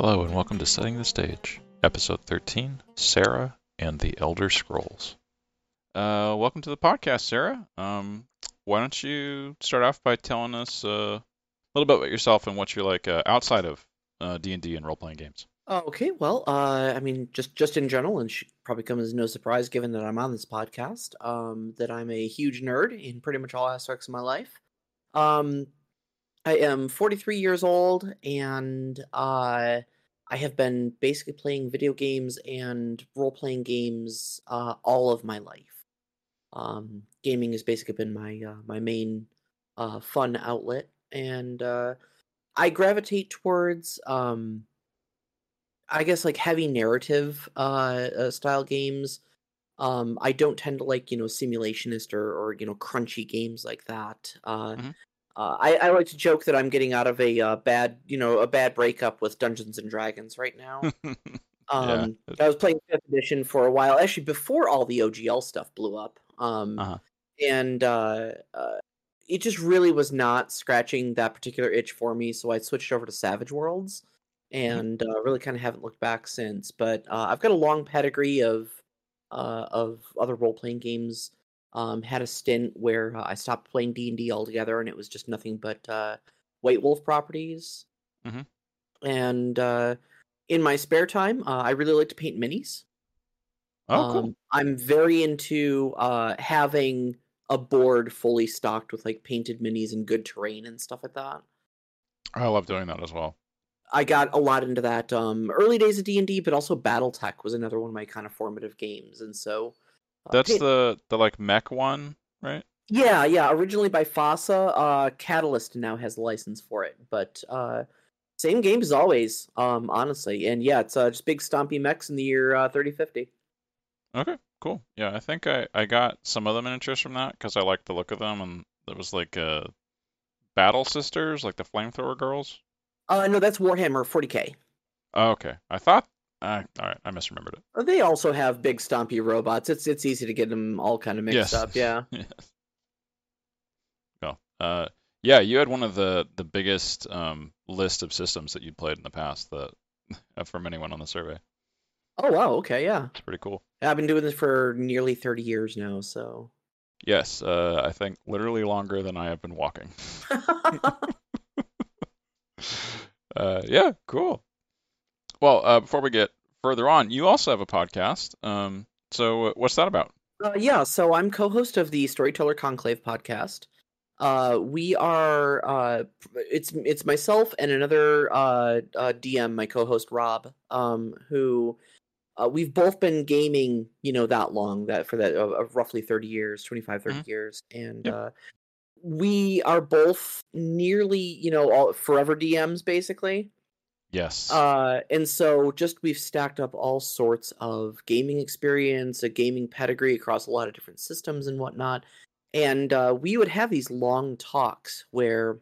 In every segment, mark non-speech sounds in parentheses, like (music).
Hello and welcome to Setting the Stage, Episode 13 Sara and the Elder Scrolls. Uh, welcome to the podcast, Sara. Um, why don't you start off by telling us uh, a little bit about yourself and what you're like uh, outside of uh, D&D and role-playing games? Okay, well, uh, I mean, just just in general, and should probably come as no surprise given that I'm on this podcast, um, that I'm a huge nerd in pretty much all aspects of my life. Um, I am 43 years old, and uh, I have been basically playing video games and role playing games uh, all of my life. Um, gaming has basically been my uh, my main uh, fun outlet, and uh, I gravitate towards, um, I guess, like heavy narrative uh, style games. Um, I don't tend to like you know simulationist or or you know crunchy games like that. Uh, Mhm. Uh, I, I like to joke that I'm getting out of a uh, bad, you know, a bad breakup with Dungeons and Dragons right now. (laughs) Um, it- I was playing fifth edition for a while, actually before all the OGL stuff blew up. Um, Uh-huh. and uh, uh, it just really was not scratching that particular itch for me, so I switched over to Savage Worlds, and uh, really kind of haven't looked back since. But uh, I've got a long pedigree of uh, of other role playing games. Um, had a stint where uh, I stopped playing D and D altogether, and it was just nothing but uh, White Wolf properties. Mhm. And uh, in my spare time, uh, I really like to paint minis. oh, cool. Um, I'm very into uh, having a board fully stocked with like painted minis and good terrain and stuff like that. I love doing that as well. I got a lot into that um, early days of D and D, but also BattleTech was another one of my kind of formative games, and so That's paint- the the like mech one, right? yeah, yeah. Originally by FASA, uh, Catalyst now has the license for it, but uh, same game as always, um, honestly. And yeah, it's uh, just big stompy mechs in the year uh, 3050. Okay, cool. Yeah, I think I, I got some of the miniatures from that because I liked the look of them, and there was like uh, Battle Sisters, like the flamethrower girls. Uh, no, that's Warhammer 40k. Oh, okay, I thought. I all right, I misremembered it. Uh, They also have big stompy robots. It's it's easy to get them all kind of mixed Yes. up. Yeah. (laughs) yes. Oh, uh, yeah, you had one of the the biggest um list of systems that you'd played in the past that (laughs) from anyone on the survey. Oh wow. Okay. Yeah. It's pretty cool. I've been doing this for nearly 30 years now. So. Yes, uh, I think literally longer than I have been walking. (laughs) Uh, yeah, cool. Well, uh, before we get further on, you also have a podcast. Um, so uh, what's that about? Uh, yeah, so I'm co-host of the Storyteller Conclave podcast. Uh, we are uh, it's it's myself and another uh, uh, DM, my co-host Rob, um, who uh, we've both been gaming, you know, that long that for that roughly 30 years, 25, 30 Mhm. years, and Yep. uh, we are both nearly, you know, all forever DMs basically. Yes. Uh, and so just we've stacked up all sorts of gaming experience, a gaming pedigree across a lot of different systems and whatnot. And uh, we would have these long talks where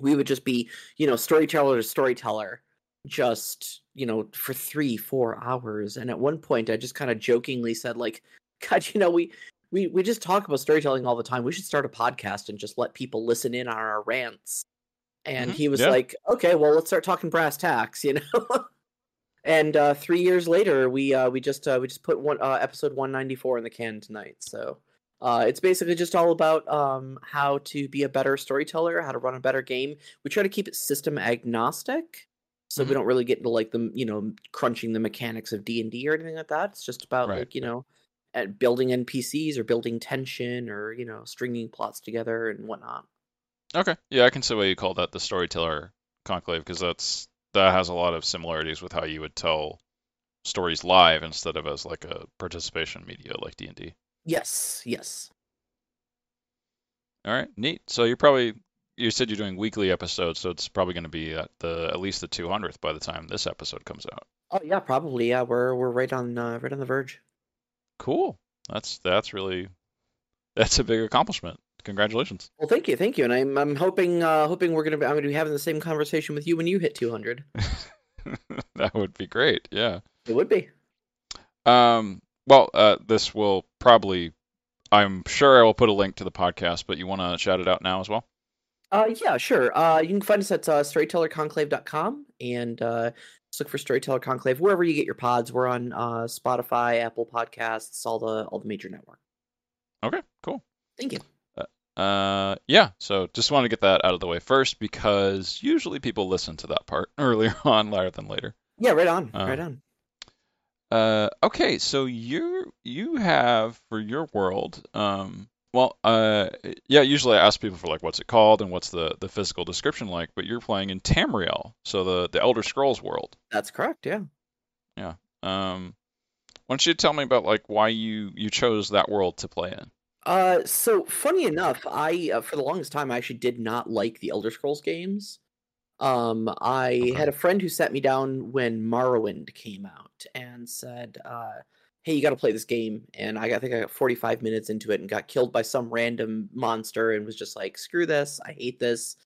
we would just be, you know, storyteller to storyteller, just, you know, for three, four hours. And at one point, I just kind of jokingly said, like, (laughs) God, you know, we. We, we just talk about storytelling all the time. We should start a podcast and just let people listen in on our rants. And Mhm, he was yeah. like, okay, well, let's start talking brass tacks, (laughs) you know? and uh, three years later, we uh, we just uh, we just put one uh, episode one ninety four in the can tonight. So uh, it's basically just all about um, how to be a better storyteller, how to run a better game. We try to keep it system agnostic, so Mhm. we don't really get into like the you know crunching the mechanics of D and D or anything like that. It's just about Right. like you know at building NPCs or building tension or you know stringing plots together and whatnot. Okay. Yeah, I can see why you call that the storyteller conclave because that's that has a lot of similarities with how you would tell stories live instead of as like a participation media like D&D. Yes, yes. All right, neat. So you're probably you said you're doing weekly episodes, so it's probably going to be at the at least the 200th by the time this episode comes out. Oh yeah, probably. Yeah, we're we're right on uh, right on the verge. Cool. That's that's really that's a big accomplishment. Congratulations. Well, thank you, thank you, and I'm I'm hoping uh, hoping we're gonna be I'm gonna be having the same conversation with you when you hit 200. (laughs) that would be great. Yeah. It would be. Um. Well, uh, this will probably. I'm sure I will put a link to the podcast, but you want to shout it out now as well? Uh, yeah, sure. Uh, you can find us at uh, storytellerconclave.com and uh, Just look for Storyteller Conclave wherever you get your pods. We're on uh, Spotify, Apple Podcasts, all the all the major network. Okay, cool. Thank you. Uh, yeah. So just want to get that out of the way first because usually people listen to that part (laughs) earlier on rather than later. Yeah, right on, Um, right on. Uh, okay, so you you have for your world, um, well, uh, yeah, usually I ask people for like what's it called and what's the the physical description like, but you're playing in Tamriel, so the the Elder Scrolls world. That's correct. Yeah. Yeah. Um, why don't you tell me about like why you you chose that world to play in? Uh, so funny enough, I uh, for the longest time I actually did not like the Elder Scrolls games. Um, I Okay. had a friend who sat me down when Morrowind came out and said, uh, "Hey, you got to play this game." And I, got, I think I got 45 minutes into it and got killed by some random monster and was just like, "Screw this! I hate this."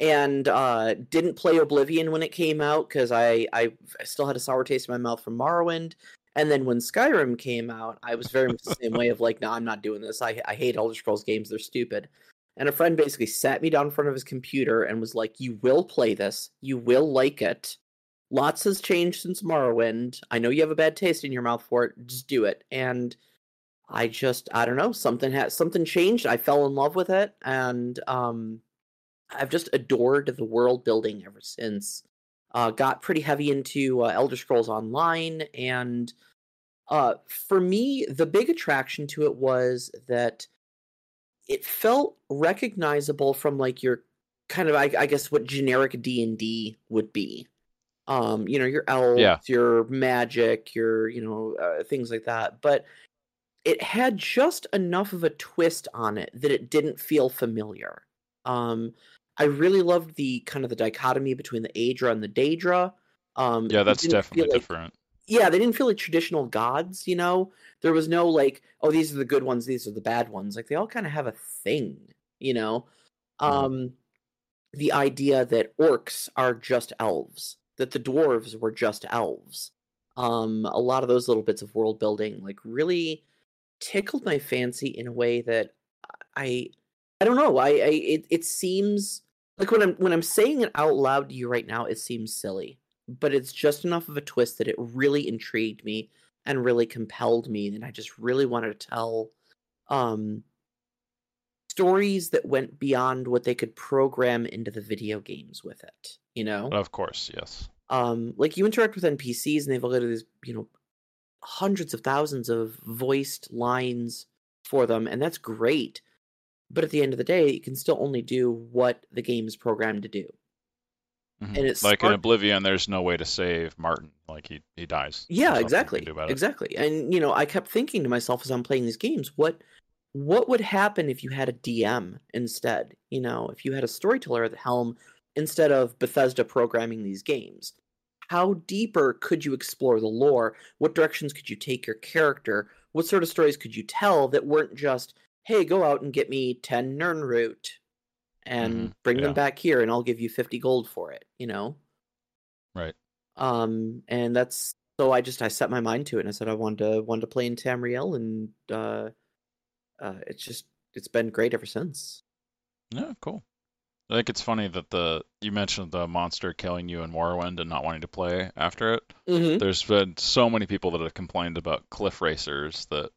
And uh, didn't play Oblivion when it came out because I, I I still had a sour taste in my mouth from Morrowind. And then when Skyrim came out, I was very much the same way of like, no, I'm not doing this. I I hate Elder Scrolls games. They're stupid. And a friend basically sat me down in front of his computer and was like, "You will play this. You will like it. Lots has changed since Morrowind. I know you have a bad taste in your mouth for it. Just do it." And I just, I don't know, something had something changed. I fell in love with it, and um, I've just adored the world building ever since. Uh, got pretty heavy into uh, Elder Scrolls Online, and uh, for me, the big attraction to it was that it felt recognizable from like your kind of, I, I guess, what generic D and D would be. Um, you know, your elves, Yeah. your magic, your you know uh, things like that, but it had just enough of a twist on it that it didn't feel familiar. Um, I really loved the kind of the dichotomy between the Aedra and the Daedra. Um, Yeah, that's definitely like- different. yeah, they didn't feel like traditional gods, you know? There was no like, oh, these are the good ones, these are the bad ones. Like they all kind of have a thing, you know? Mhm. Um the idea that orcs are just elves, that the dwarves were just elves. Um a lot of those little bits of world building like really tickled my fancy in a way that I I don't know. I, I it it seems like when I'm when I'm saying it out loud to you right now, it seems silly but it's just enough of a twist that it really intrigued me and really compelled me and i just really wanted to tell um stories that went beyond what they could program into the video games with it you know Of course, yes. um like you interact with npcs and they've got these you know hundreds of thousands of voiced lines for them and that's great but at the end of the day you can still only do what the game is programmed to do Mhm. and it's like in Oblivion, there's no way to save Martin. Like he he dies. Yeah, nothing you can exactly. do about it. Exactly. And you know, I kept thinking to myself as I'm playing these games, what what would happen if you had a DM instead? You know, if you had a storyteller at the helm instead of Bethesda programming these games. How deeper could you explore the lore? What directions could you take your character? What sort of stories could you tell that weren't just, hey, go out and get me 10 Nirnroot and Mhm, bring yeah. them back here and I'll give you 50 gold for it, you know? Right. um and that's so i just i set my mind to it and i said i wanted to wanted to play in tamriel and uh uh it's just it's been great ever since Yeah, cool. I think it's funny that the you mentioned the monster killing you in Morrowind and not wanting to play after it. mm-hmm. There's been so many people that have complained about cliff racers that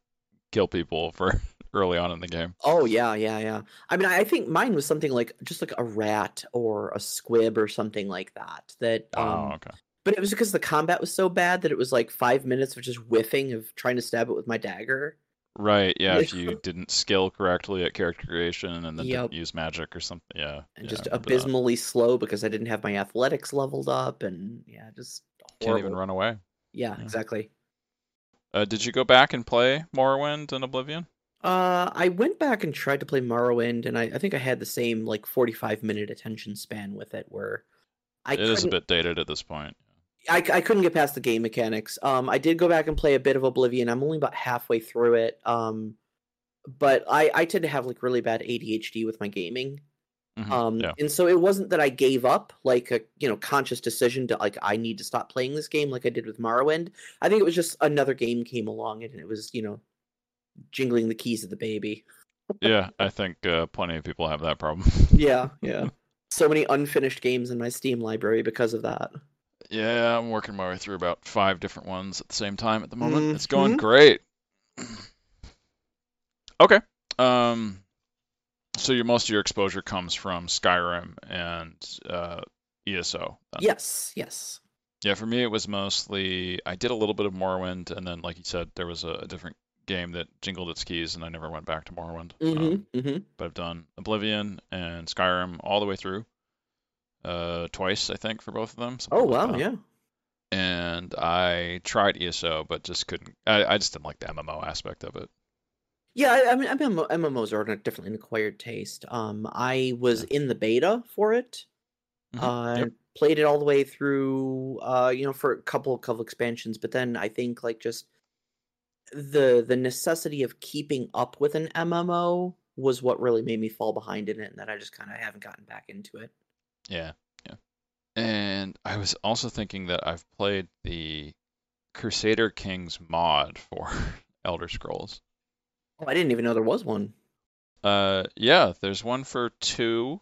kill people (laughs) for early on in the game. oh yeah yeah yeah i mean i think mine was something like just like a rat or a squib or something like that that um oh, okay. but it was because the combat was so bad that it was like five minutes of just whiffing of trying to stab it with my dagger Right, yeah, if (laughs) you didn't skill correctly at character creation and then Yep. didn't use magic or something. Yeah. and yeah, just I remember that. abysmally slow because i didn't have my athletics leveled up and yeah just Can't even run away. yeah Yeah. exactly Uh, did you go back and play Morrowind and Oblivion? Uh, I went back and tried to play Morrowind, and I, I think I had the same like forty-five minute attention span with it, where I It is a bit dated at this point. I, I couldn't get past the game mechanics. Um, I did go back and play a bit of Oblivion. I'm only about halfway through it. Um, but I I tend to have like really bad ADHD with my gaming. Mhm, Um, yeah. and so it wasn't that I gave up, like a you know conscious decision to like I need to stop playing this game, like I did with Morrowind. I think it was just another game came along, and it was you know jingling the keys of the baby. Yeah, I think uh, plenty of people have that problem. (laughs) (laughs) Yeah, yeah. so many unfinished games in my Steam library because of that. Yeah, I'm working my way through about five different ones at the same time at the moment. It's going Mhm. great. (clears throat) Okay. Um, so your most of your exposure comes from Skyrim and uh, ESO. then. Yes, yes. Yeah, for me it was mostly I did a little bit of Morrowind, and then like you said, there was a, a different game that jingled its keys, and I never went back to Morrowind. Mm-hmm. Um, mm-hmm. but I've done Oblivion and Skyrim all the way through, uh, twice I think for both of them. Oh wow, that. yeah. And I tried ESO, but just couldn't. I, I just didn't like the MMO aspect of it. Yeah, I, I mean, mean, MMOs are definitely an acquired taste. Um, I was in the beta for it. Mhm, Uh, yep. played it all the way through. Uh, you know, for a couple couple expansions, but then I think like just the the necessity of keeping up with an MMO was what really made me fall behind in it, and that I just kind of haven't gotten back into it. Yeah, yeah. And I was also thinking that I've played the Crusader Kings mod for (laughs) Elder Scrolls. Oh, I didn't even know there was one. Uh, yeah, there's one for two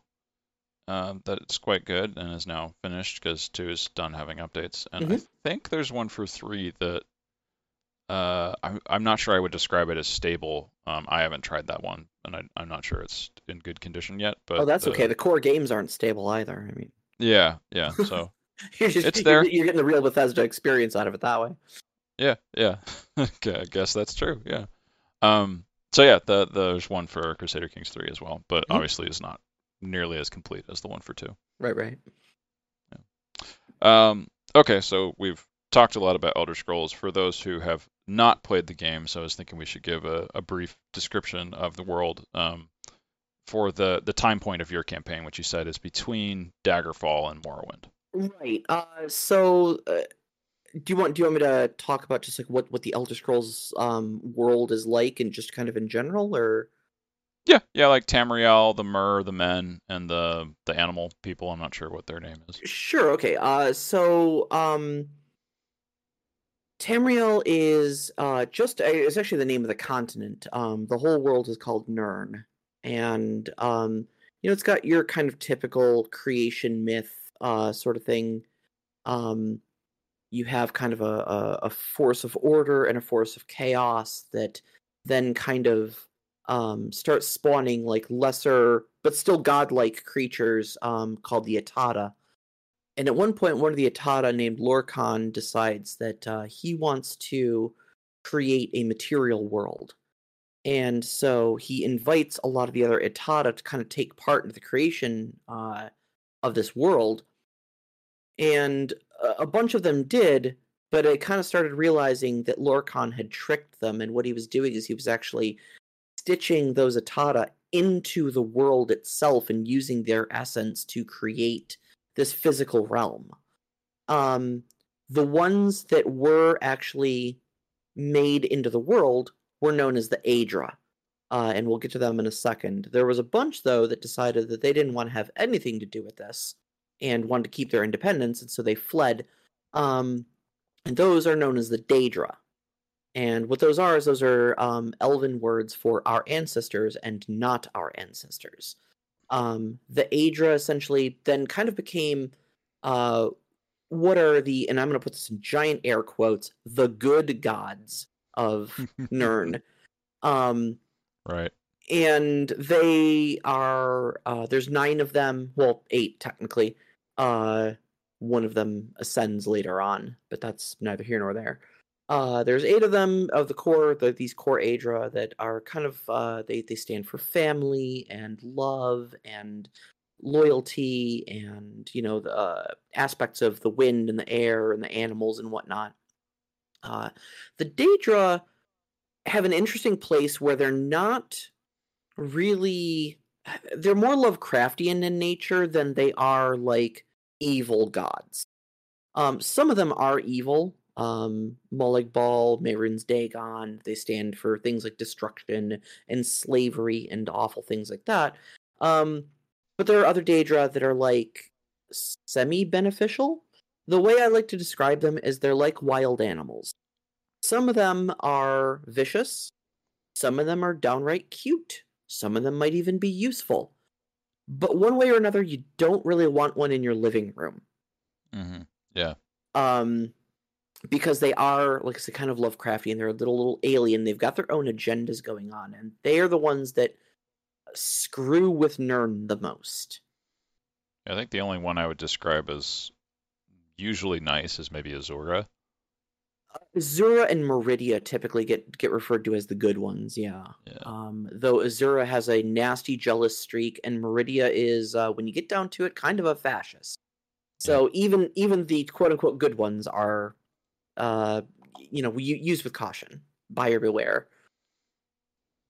um, that it's quite good and is now finished because two is done having updates. And I Mhm. think there's one for three that uh, I'm I'm not sure I would describe it as stable. Um, I haven't tried that one, and I, I'm not sure it's in good condition yet. But oh, that's uh, okay. The core games aren't stable either. I mean, Yeah, yeah. (laughs) So you're just It's you're- there. You're getting the real Bethesda experience out of it that way. yeah, yeah. (laughs) okay, I guess that's true. Yeah. Um. So yeah, the, there's one for Crusader Kings 3 as well, but Mhm. obviously is not nearly as complete as the one for two. Right, right. Um, okay, so we've talked a lot about Elder Scrolls. For those who have not played the game, so I was thinking we should give a, a brief description of the world um, for the, the time point of your campaign, which you said is between Daggerfall and Morrowind. Right. Uh, so, uh, do you want do you want me to talk about just like what what the Elder Scrolls um world is like, and just kind of in general, or Yeah, yeah, like Tamriel, the Mer, the men, and the the animal people. I'm not sure what their name is. Sure. Okay. Uh, so um, Tamriel is uh just it's actually the name of the continent. Um, the whole world is called Nirn, and um, you know, it's got your kind of typical creation myth uh sort of thing. Um, you have kind of a, a a force of order and a force of chaos that then kind of um start spawning like lesser but still godlike creatures um called the Et'Ada. And at one point, one of the Et'Ada named Lorkhan decides that uh, he wants to create a material world. And so he invites a lot of the other Et'Ada to kind of take part in the creation uh, of this world. And a- bunch of them did, but I kind of started realizing that Lorkhan had tricked them. And what he was doing is he was actually stitching those Et'Ada into the world itself and using their essence to create this physical realm. Um, the ones that were actually made into the world were known as the Aedra. Uh, and we'll get to them in a second. There was a bunch, though, that decided that they didn't want to have anything to do with this and wanted to keep their independence, and so they fled. Um, and those are known as the Daedra. And what those are is those are um, elven words for our ancestors and not our ancestors. Um, the Aedra essentially then kind of became uh, what are the, and I'm going to put this in giant air quotes, the good gods of (laughs) Nirn. Um, Right. and they are uh there's nine of them well eight technically uh one of them ascends later on but that's neither here nor there uh there's eight of them of the core the, these core aedra that are kind of uh they they stand for family and love and loyalty and you know the uh, aspects of the wind and the air and the animals and whatnot uh the daedra have an interesting place where they're not really they're more Lovecraftian in nature than they are like evil gods. Um, some of them are evil. Um, Molag Bal, Mehrunes Dagon, they stand for things like destruction and slavery and awful things like that. Um, but there are other Daedra that are like semi beneficial. The way I like to describe them is they're like wild animals. Some of them are vicious, some of them are downright cute, some of them might even be useful. But one way or another, you don't really want one in your living room. Mm-hmm. Yeah. Um, because they are, like I said, kind of Lovecraftian. They're a little little alien. They've got their own agendas going on, and they are the ones that screw with Nirn the most. I think the only one I would describe as usually nice is maybe Azura. Azura and Meridia typically get get referred to as the good ones, yeah. Yeah. Um, though Azura has a nasty jealous streak, and Meridia is, uh, when you get down to it, kind of a fascist. So even even the quote unquote good ones are, uh, you know, we use with caution. Buyer beware.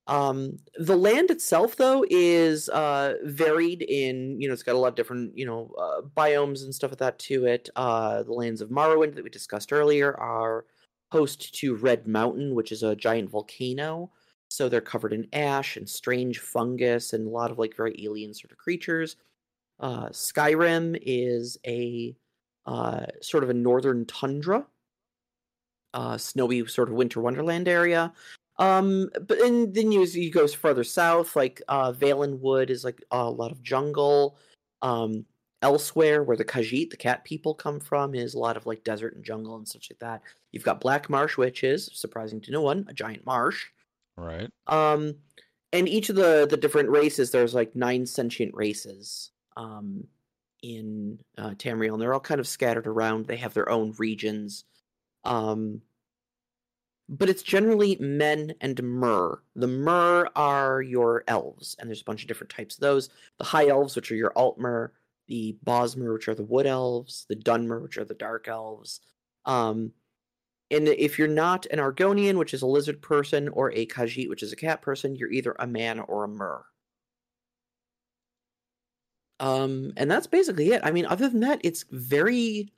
Um, the land itself, though, is uh, varied in, you know, it's got a lot of different, you know, uh, biomes and stuff like that to it. Uh, the lands of Morrowind that we discussed earlier are host to Red Mountain, which is a giant volcano. So they're covered in ash and strange fungus and a lot of like very alien sort of creatures. Uh, Skyrim is a uh, sort of a northern tundra, uh, snowy sort of winter wonderland area. Um, but and then you you goes further south, like uh, Valenwood is like a lot of jungle. Um, elsewhere, where the Khajiit, the cat people, come from, is a lot of like desert and jungle and such like that. You've got Black Marsh, which is surprising to no one, a giant marsh. Right. Um, and each of the the different races, there's like nine sentient races. Um, in uh, Tamriel, and they're all kind of scattered around. They have their own regions. Um, but it's generally men and mer. The mer are your elves, and there's a bunch of different types of those. The high elves, which are your altmer, the bosmer, which are the wood elves, the dunmer, which are the dark elves. Um, and if you're not an Argonian, which is a lizard person, or a Khajiit, which is a cat person, you're either a man or a mer. Um, and that's basically it. I mean, other than that, it's very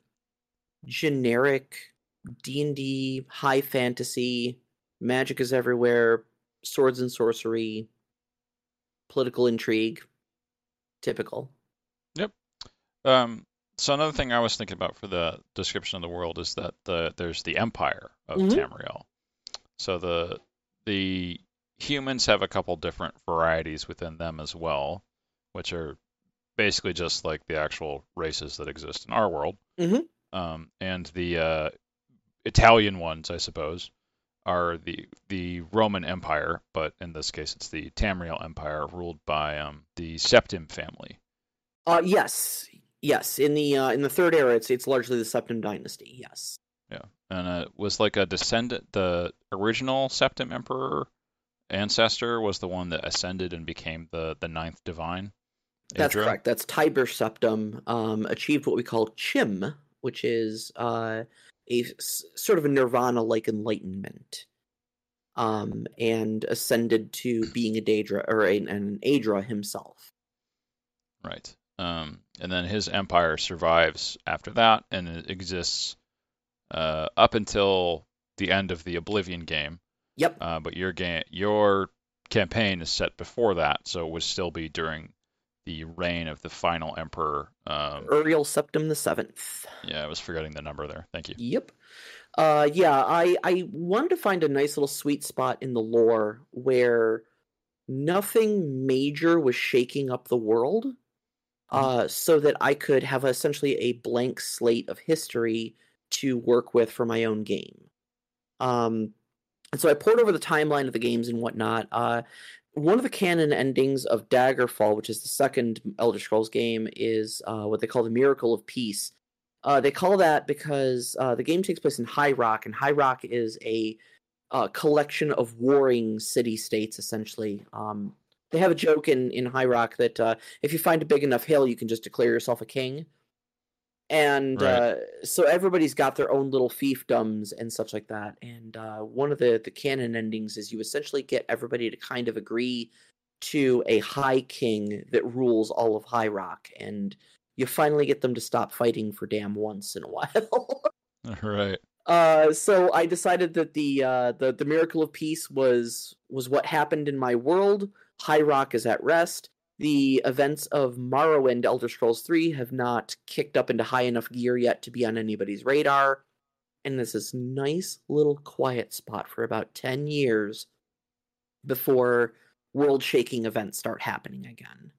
generic D&D, high fantasy, magic is everywhere, swords and sorcery, political intrigue, typical. Yep. Um, so another thing I was thinking about for the description of the world is that the there's the empire of Mhm. Tamriel. So the the humans have a couple different varieties within them as well, which are basically just like the actual races that exist in our world. Mhm. Um, and the uh, Italian ones, I suppose, are the the Roman Empire, but in this case, it's the Tamriel Empire, ruled by um, the Septim family. Uh yes. Yes, in the uh, in the third era it's it's largely the Septim dynasty. Yes. Yeah, and uh, it was like a descendant. The original Septim Emperor ancestor was the one that ascended and became the the ninth divine. That's correct. That's Tiber Septim um, achieved what we call Chim, which is uh, a sort of a nirvana-like enlightenment, um, and ascended to being a Daedra or an Aedra himself. Right. Um, and then his empire survives after that, and it exists uh, up until the end of the Oblivion game. Yep. Uh, but your game, your campaign is set before that, so it would still be during the reign of the final emperor. Um, Uriel Septim the Seventh. yeah, I was forgetting the number there. Thank you. Yep. Uh, yeah, I I wanted to find a nice little sweet spot in the lore where nothing major was shaking up the world, uh, so that I could have essentially a blank slate of history to work with for my own game. Um, and so I poured over the timeline of the games and whatnot. Uh, one of the canon endings of Daggerfall, which is the second Elder Scrolls game, is uh, what they call the Miracle of Peace. Uh, they call that because uh, the game takes place in High Rock, and High Rock is a uh, collection of warring city states, essentially. Um, they have a joke in, in High Rock that uh, if you find a big enough hill, you can just declare yourself a king. And Right. uh, so everybody's got their own little fiefdoms and such like that. And uh, one of the, the canon endings is you essentially get everybody to kind of agree to a high king that rules all of High Rock. And you finally get them to stop fighting for damn once in a (laughs) while. (laughs) right. Uh, so I decided that the uh, the the miracle of peace was was what happened in my world. High Rock is at rest. The events of Morrowind Elder Scrolls 3 have not kicked up into high enough gear yet to be on anybody's radar. And this is nice little quiet spot for about 10 years before world shaking events start happening again.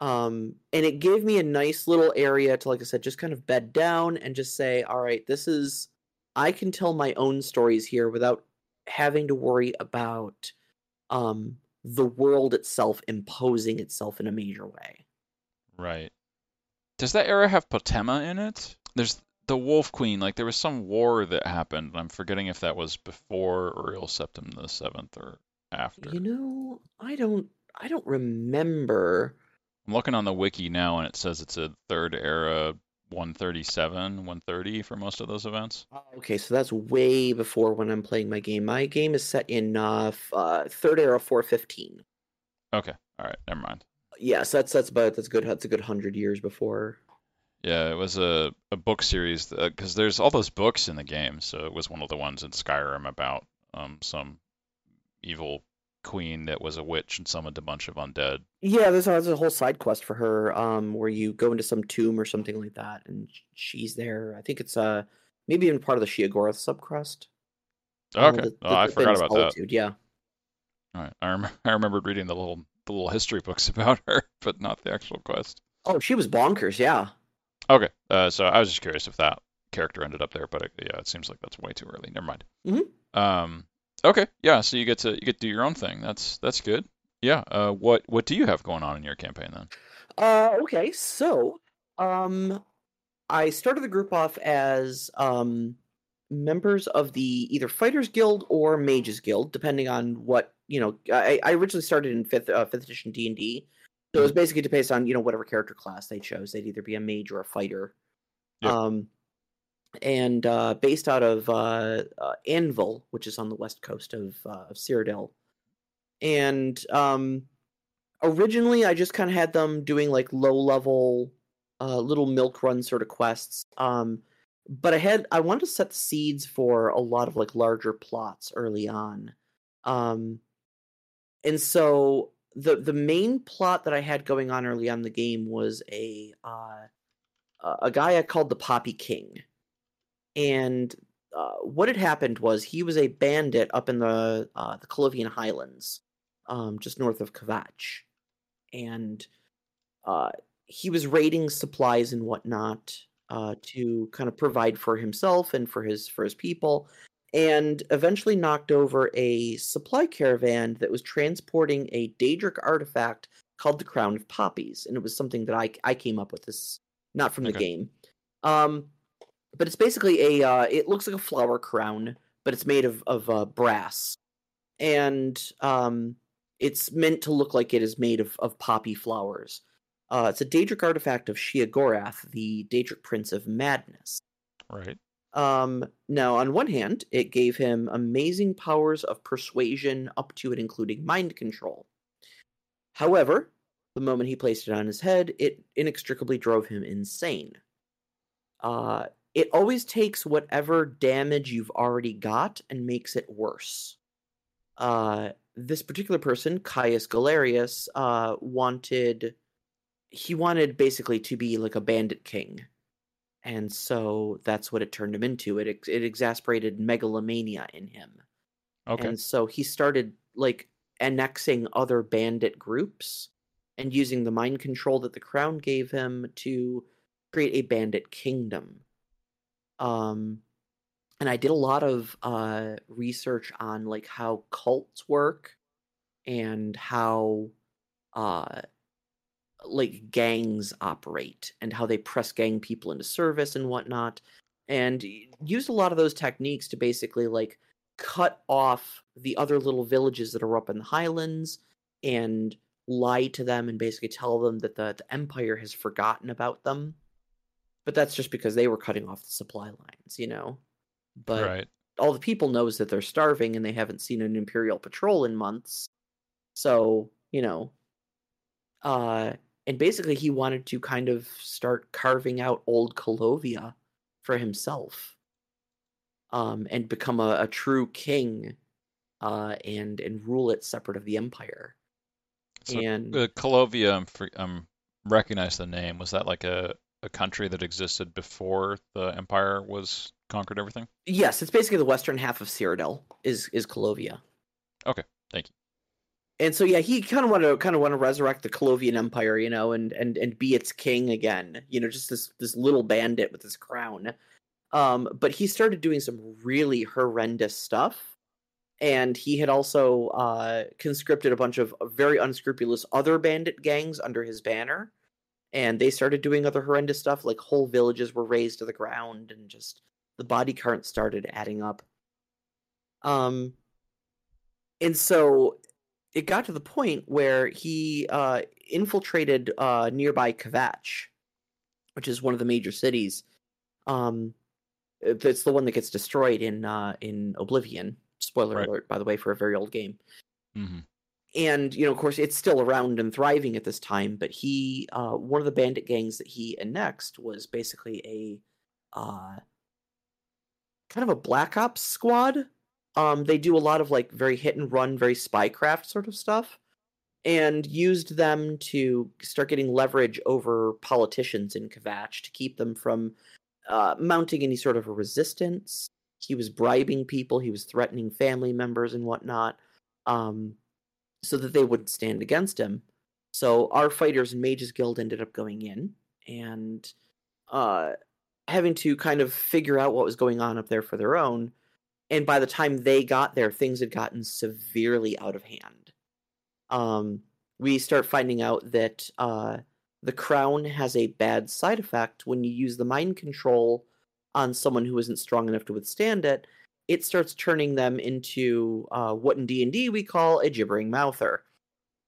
Um, and it gave me a nice little area to, like I said, just kind of bed down and just say, all right, this is, I can tell my own stories here without having to worry about um, the world itself imposing itself in a major way. Right. Does that era have Potema in it? There's the Wolf Queen. Like there was some war that happened. I'm forgetting if that was before Uriel Septim the Seventh or after. You know, I don't, I don't remember. I'm looking on the wiki now, and it says it's a third era 137, 130 for most of those events. Oh, Okay, so that's way before when I'm playing my game. My game is set in uh, uh third era 415. Okay. All right. Never mind. Yes, that's that's about that's good. That's a good hundred years before. Yeah, it was a, a book series because there's all those books in the game. So it was one of the ones in Skyrim about um, some evil queen that was a witch and summoned a bunch of undead. Yeah, there's a, there's a whole side quest for her, um, where you go into some tomb or something like that, and she's there. I think it's uh maybe even part of the Sheogorath subcrest. Uh, Okay. the- oh, I the forgot about that. Solitude, Yeah. All right. I, rem- (laughs) I remembered reading the little the little history books (laughs) about her, but not the actual quest. Oh, she was bonkers. Yeah. Okay. Uh, so I was just curious if that character ended up there, but it, yeah, it seems like that's way too early. Never mind. Mhm. Um. Okay. Yeah. So you get to you get to do your own thing. That's that's good. Yeah. Uh. What what do you have going on in your campaign then? Uh, okay, so um, I started the group off as um members of the either Fighters Guild or Mages Guild, depending on what you know. I, I originally started in fifth uh, fifth edition D and D, so it was basically based on you know whatever character class they chose. They'd either be a mage or a fighter. Yep. Um, and uh, based out of uh, uh, Anvil, which is on the west coast of uh, of Cyrodiil, and um, originally I just kind of had them doing like low level, uh, little milk run sort of quests. Um, but I had I wanted to set the seeds for a lot of like larger plots early on, um, and so the the main plot that I had going on early on the game was a uh, a a guy I called the Poppy King, and uh, what had happened was he was a bandit up in the uh, the Colovian Highlands, um, just north of Kvatch, and uh, he was raiding supplies and whatnot uh, to kind of provide for himself and for his for his people, and eventually knocked over a supply caravan that was transporting a Daedric artifact called the Crown of Poppies, and it was something that I I came up with. This not from the game. Um, but it's basically a uh, it looks like a flower crown, but it's made of of uh, brass, and um, it's meant to look like it is made of of poppy flowers. Uh, it's a Daedric artifact of Sheogorath, the Daedric Prince of Madness. Right. Um, now, on one hand, it gave him amazing powers of persuasion up to and including mind control. However, the moment he placed it on his head, it inextricably drove him insane. Uh, it always takes whatever damage you've already got and makes it worse. Uh, this particular person, Caius Galerius, uh, wanted he wanted basically to be like a bandit king and so that's what it turned him into it ex- it exasperated megalomania in him Okay. and so he started like annexing other bandit groups and using the mind control that the crown gave him to create a bandit kingdom um and i did a lot of uh research on like how cults work and how uh like gangs operate and how they press gang people into service and whatnot and used a lot of those techniques to basically like cut off the other little villages that are up in the highlands and lie to them and basically tell them that the, the empire has forgotten about them but that's just because they were cutting off the supply lines you know but right. all the people knows that they're starving and they haven't seen an imperial patrol in months so you know uh and basically he wanted to kind of start carving out old Colovia for himself um and become a, a true king uh and and rule it separate of the empire So and uh, Colovia, I'm um, recognize the name. Was that like a, a country that existed before the empire was conquered everything? yes it's basically the western half of Cyrodiil is is Colovia Okay, thank you. and so yeah, he kind of want to kind of want to resurrect the Colovian Empire, you know, and and and be its king again. You know, just this this little bandit with his crown. Um, but he started doing some really horrendous stuff, and he had also uh, conscripted a bunch of very unscrupulous other bandit gangs under his banner, and they started doing other horrendous stuff. Like whole villages were razed to the ground, and just the body count started adding up. Um, and so it got to the point where he uh, infiltrated uh, nearby Kvatch, which is one of the major cities. Um, it's the one that gets destroyed in uh, in Oblivion. Spoiler Right. alert, by the way, for a very old game. hmm And you know, of course, it's still around and thriving at this time. But he, uh, one of the bandit gangs that he annexed was basically a uh, kind of a black ops squad. Um, they do a lot of like very hit and run, very spycraft sort of stuff, and used them to start getting leverage over politicians in Kvatch to keep them from uh, mounting any sort of a resistance. He was bribing people. He was threatening family members and whatnot, um, so that they wouldn't stand against him. So our fighters and mages guild ended up going in and uh, having to kind of figure out what was going on up there for their own. And by the time they got there, things had gotten severely out of hand. Um, we start finding out that uh, the crown has a bad side effect when you use the mind control on someone who isn't strong enough to withstand it. It starts turning them into uh, what in D and D we call a gibbering mouther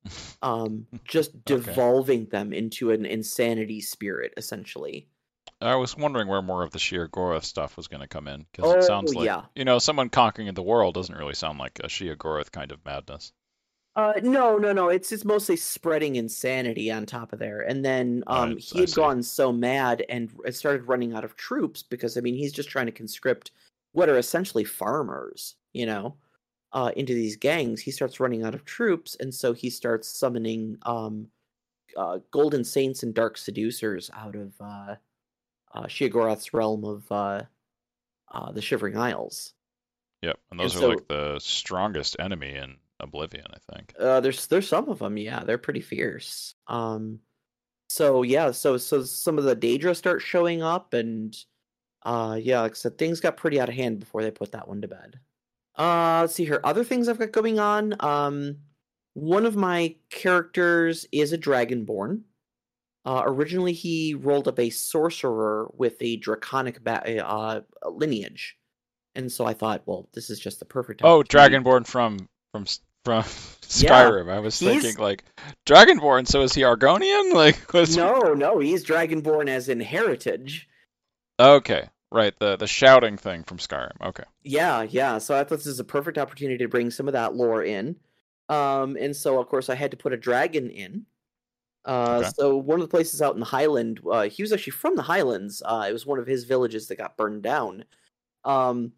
(laughs) um, just Okay. devolving them into an insanity spirit, essentially. I was wondering where more of the Sheogorath stuff was going to come in because it sounds Oh, like yeah. you know someone conquering the world doesn't really sound like a Sheogorath kind of madness. Uh, no, no, no. It's it's mostly spreading insanity on top of there, and then um, Right, he had gone so mad and started running out of troops because I mean he's just trying to conscript what are essentially farmers, you know, uh, into these gangs. He starts running out of troops, and so he starts summoning um, uh, golden saints and dark seducers out of uh, uh, realm of uh, uh, the Shivering Isles. Yep, and those And are so- like the strongest enemy in Oblivion, I think. Uh, there's there's some of them, yeah, they're pretty fierce. Um, so yeah, so so some of the Daedra start showing up, and uh, yeah, like I said, things got pretty out of hand before they put that one to bed. Uh, let's see here. Other things I've got going on. Um, one of my characters is a Dragonborn. Uh, originally, he rolled up a sorcerer with a draconic ba- uh, lineage, and so I thought, well, this is just the perfect. Oh. Dragonborn from from from (laughs) Yeah, Skyrim. I was he's- thinking like Dragonborn. So is he Argonian? (laughs) Like what's No, no, he's Dragonborn as in heritage. Okay, right. The the shouting thing from Skyrim. Okay. Yeah, yeah. So I thought this is a perfect opportunity to bring some of that lore in. Um, and so of course I had to put a dragon in. Uh, Okay. so one of the places out in the Highland, uh, he was actually from the Highlands. Uh, it was one of his villages that got burned down. Um,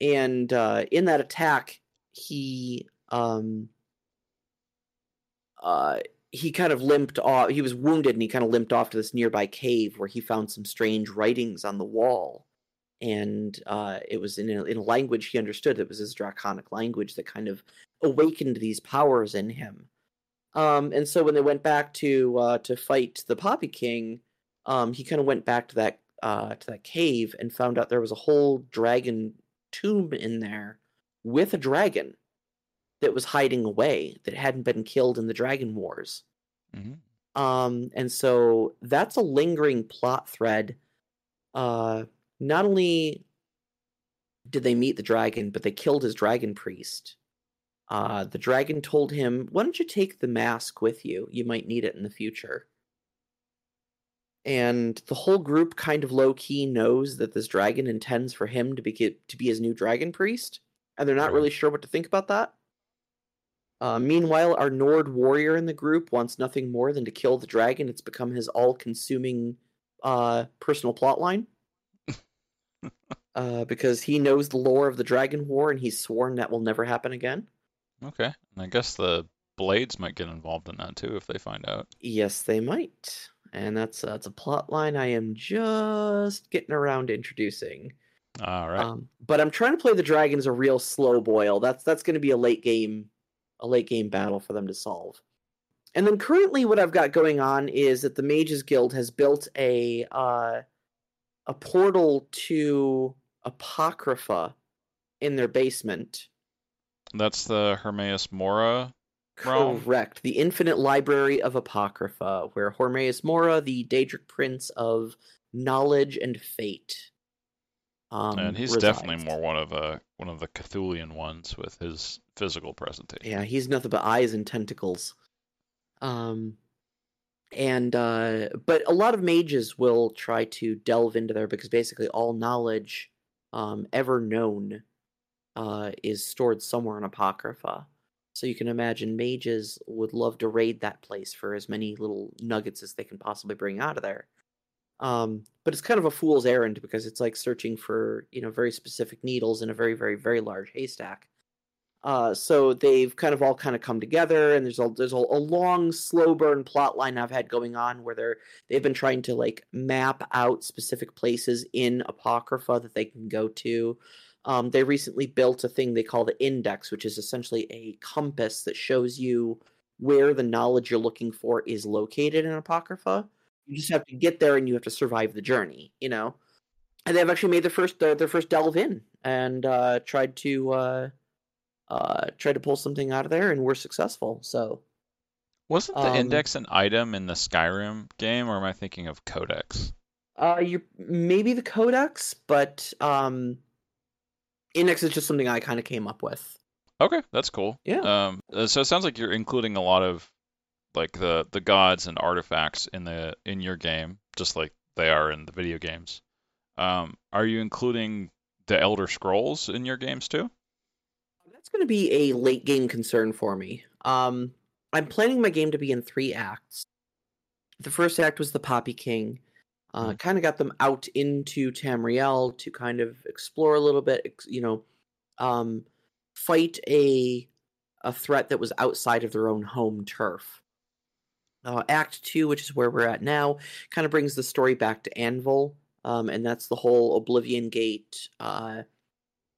and uh, in that attack, he um, uh, he kind of limped off. He was wounded, and he kind of limped off to this nearby cave where he found some strange writings on the wall. And uh, it was in a, in a language he understood. It was his draconic language that kind of awakened these powers in him. Um, and so when they went back to uh, to fight the Poppy King, um, he kind of went back to that uh, to that cave and found out there was a whole dragon tomb in there with a dragon that was hiding away that hadn't been killed in the Dragon Wars. hmm Um, and so that's a lingering plot thread. Uh, not only did they meet the dragon, but they killed his dragon priest. Uh, the dragon told him, "Why don't you take the mask with you? You might need it in the future." And the whole group kind of low key knows that this dragon intends for him to be to be his new dragon priest, and they're not really sure what to think about that. Uh, meanwhile, our Nord warrior in the group wants nothing more than to kill the dragon. It's become his all-consuming uh, personal plotline. (laughs) uh, because he knows the lore of the Dragon War, and he's sworn that will never happen again. Okay. And I guess the blades might get involved in that too if they find out. Yes, they might, and that's that's a plot line I am just getting around to introducing. All right. Um, but I'm trying to play the dragon as a real slow boil. That's that's going to be a late game a late game battle for them to solve. And then currently, what I've got going on is that the Mages Guild has built a uh, a portal to Apocrypha in their basement. That's the Hermaeus Mora realm? Correct. The Infinite Library of Apocrypha, where Hermaeus Mora, the Daedric Prince of Knowledge and Fate, um, and he's resides. definitely more one of a one of the Cthulian ones with his physical presentation. Yeah, he's nothing but eyes and tentacles. Um, and uh, but a lot of mages will try to delve into there because basically all knowledge um, ever known uh, is stored somewhere in Apocrypha. So you can imagine mages would love to raid that place for as many little nuggets as they can possibly bring out of there. Um, but it's kind of a fool's errand because it's like searching for you know very specific needles in a very very very large haystack. Uh, so they've kind of all kind of come together, and there's a there's a, a long slow burn plot line I've had going on where they're they've been trying to like map out specific places in Apocrypha that they can go to. Um, they recently built a thing they call the Index, which is essentially a compass that shows you where the knowledge you're looking for is located in Apocrypha. You just have to get there, and you have to survive the journey. You know, and they've actually made their first their, their first delve in and uh, tried to uh, uh, tried to pull something out of there, and were successful. So Wasn't the Um, index an item in the Skyrim game, or am I thinking of Codex? Uh, you maybe the codex, but um, index is just something I kind of came up with. Okay, that's cool. Yeah. Um, uh, so it sounds like you're including a lot of like the the gods and artifacts in the in your game, just like they are in the video games. Um, are you including the Elder Scrolls in your games too? That's going to be a late game concern for me. Um, I'm planning my game to be in three acts. The first act was the Poppy King. Uh, Kind of got them out into Tamriel to kind of explore a little bit, you know, um, fight a a threat that was outside of their own home turf. Uh, act two, which is where we're at now, kind of brings the story back to Anvil, um, and that's the whole Oblivion Gate uh,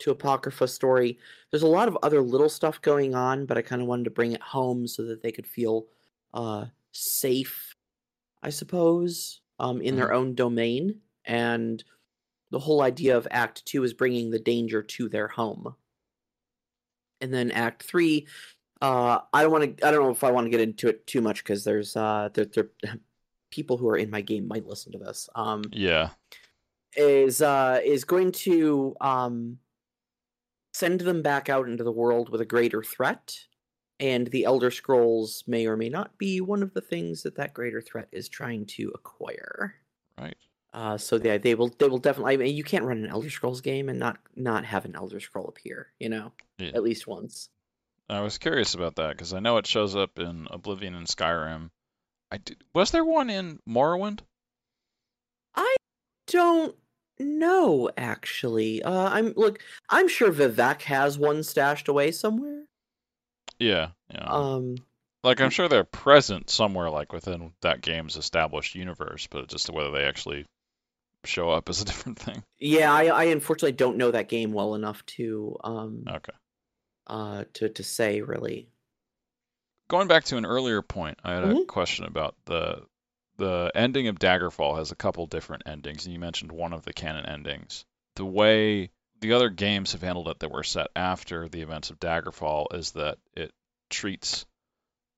to Apocrypha story. There's a lot of other little stuff going on, but I kind of wanted to bring it home so that they could feel uh, safe, I suppose, um, in their own domain. And the whole idea of Act Two is bringing the danger to their home. And then Act Three, uh, I don't want to. I don't know if I want to get into it too much because there's uh, there, there (laughs) people who are in my game might listen to this. Um, Yeah. is uh is going to um send them back out into the world with a greater threat and the elder scrolls may or may not be one of the things that that greater threat is trying to acquire Right. uh so yeah they will they will definitely I mean, you can't run an elder scrolls game and not not have an elder scroll appear you know Yeah. at least once I was curious about that because I know it shows up in Oblivion and Skyrim. I did, was there one in Morrowind? I don't know actually uh i'm look i'm sure Vivec has one stashed away somewhere Yeah. Yeah. um like I'm sure they're present somewhere like within that game's established universe, but just whether they actually show up is a (laughs) different thing. Yeah, I, I unfortunately don't know that game well enough to um Okay. Uh to to say really. Going back to an earlier point, I had a Mhm. question about the the ending of Daggerfall has a couple different endings, and you mentioned one of the canon endings. The way the other games have handled it that were set after the events of Daggerfall is that it treats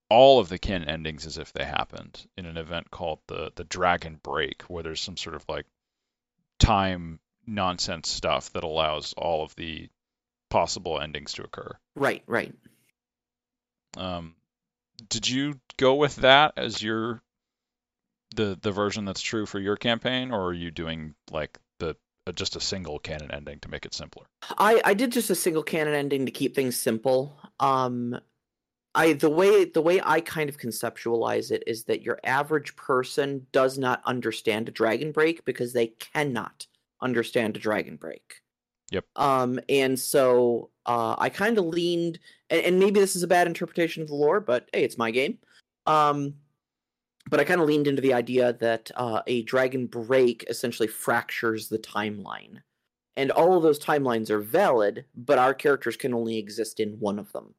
all of the canon endings as if they happened in an event called the the Dragon Break, where there's some sort of like time nonsense stuff that allows all of the possible endings to occur. Right, right. Um, did you go with that as your the the version that's true for your campaign, or are you doing like the uh, just a single canon ending to make it simpler? I I did just a single canon ending to keep things simple. Um I the way the way I kind of conceptualize it is that your average person does not understand a dragon break because they cannot understand a dragon break. Yep. Um and so uh I kind of leaned and, and maybe this is a bad interpretation of the lore, but hey, it's my game. Um but I kind of leaned into the idea that uh, a dragon break essentially fractures the timeline and all of those timelines are valid, but our characters can only exist in one of them.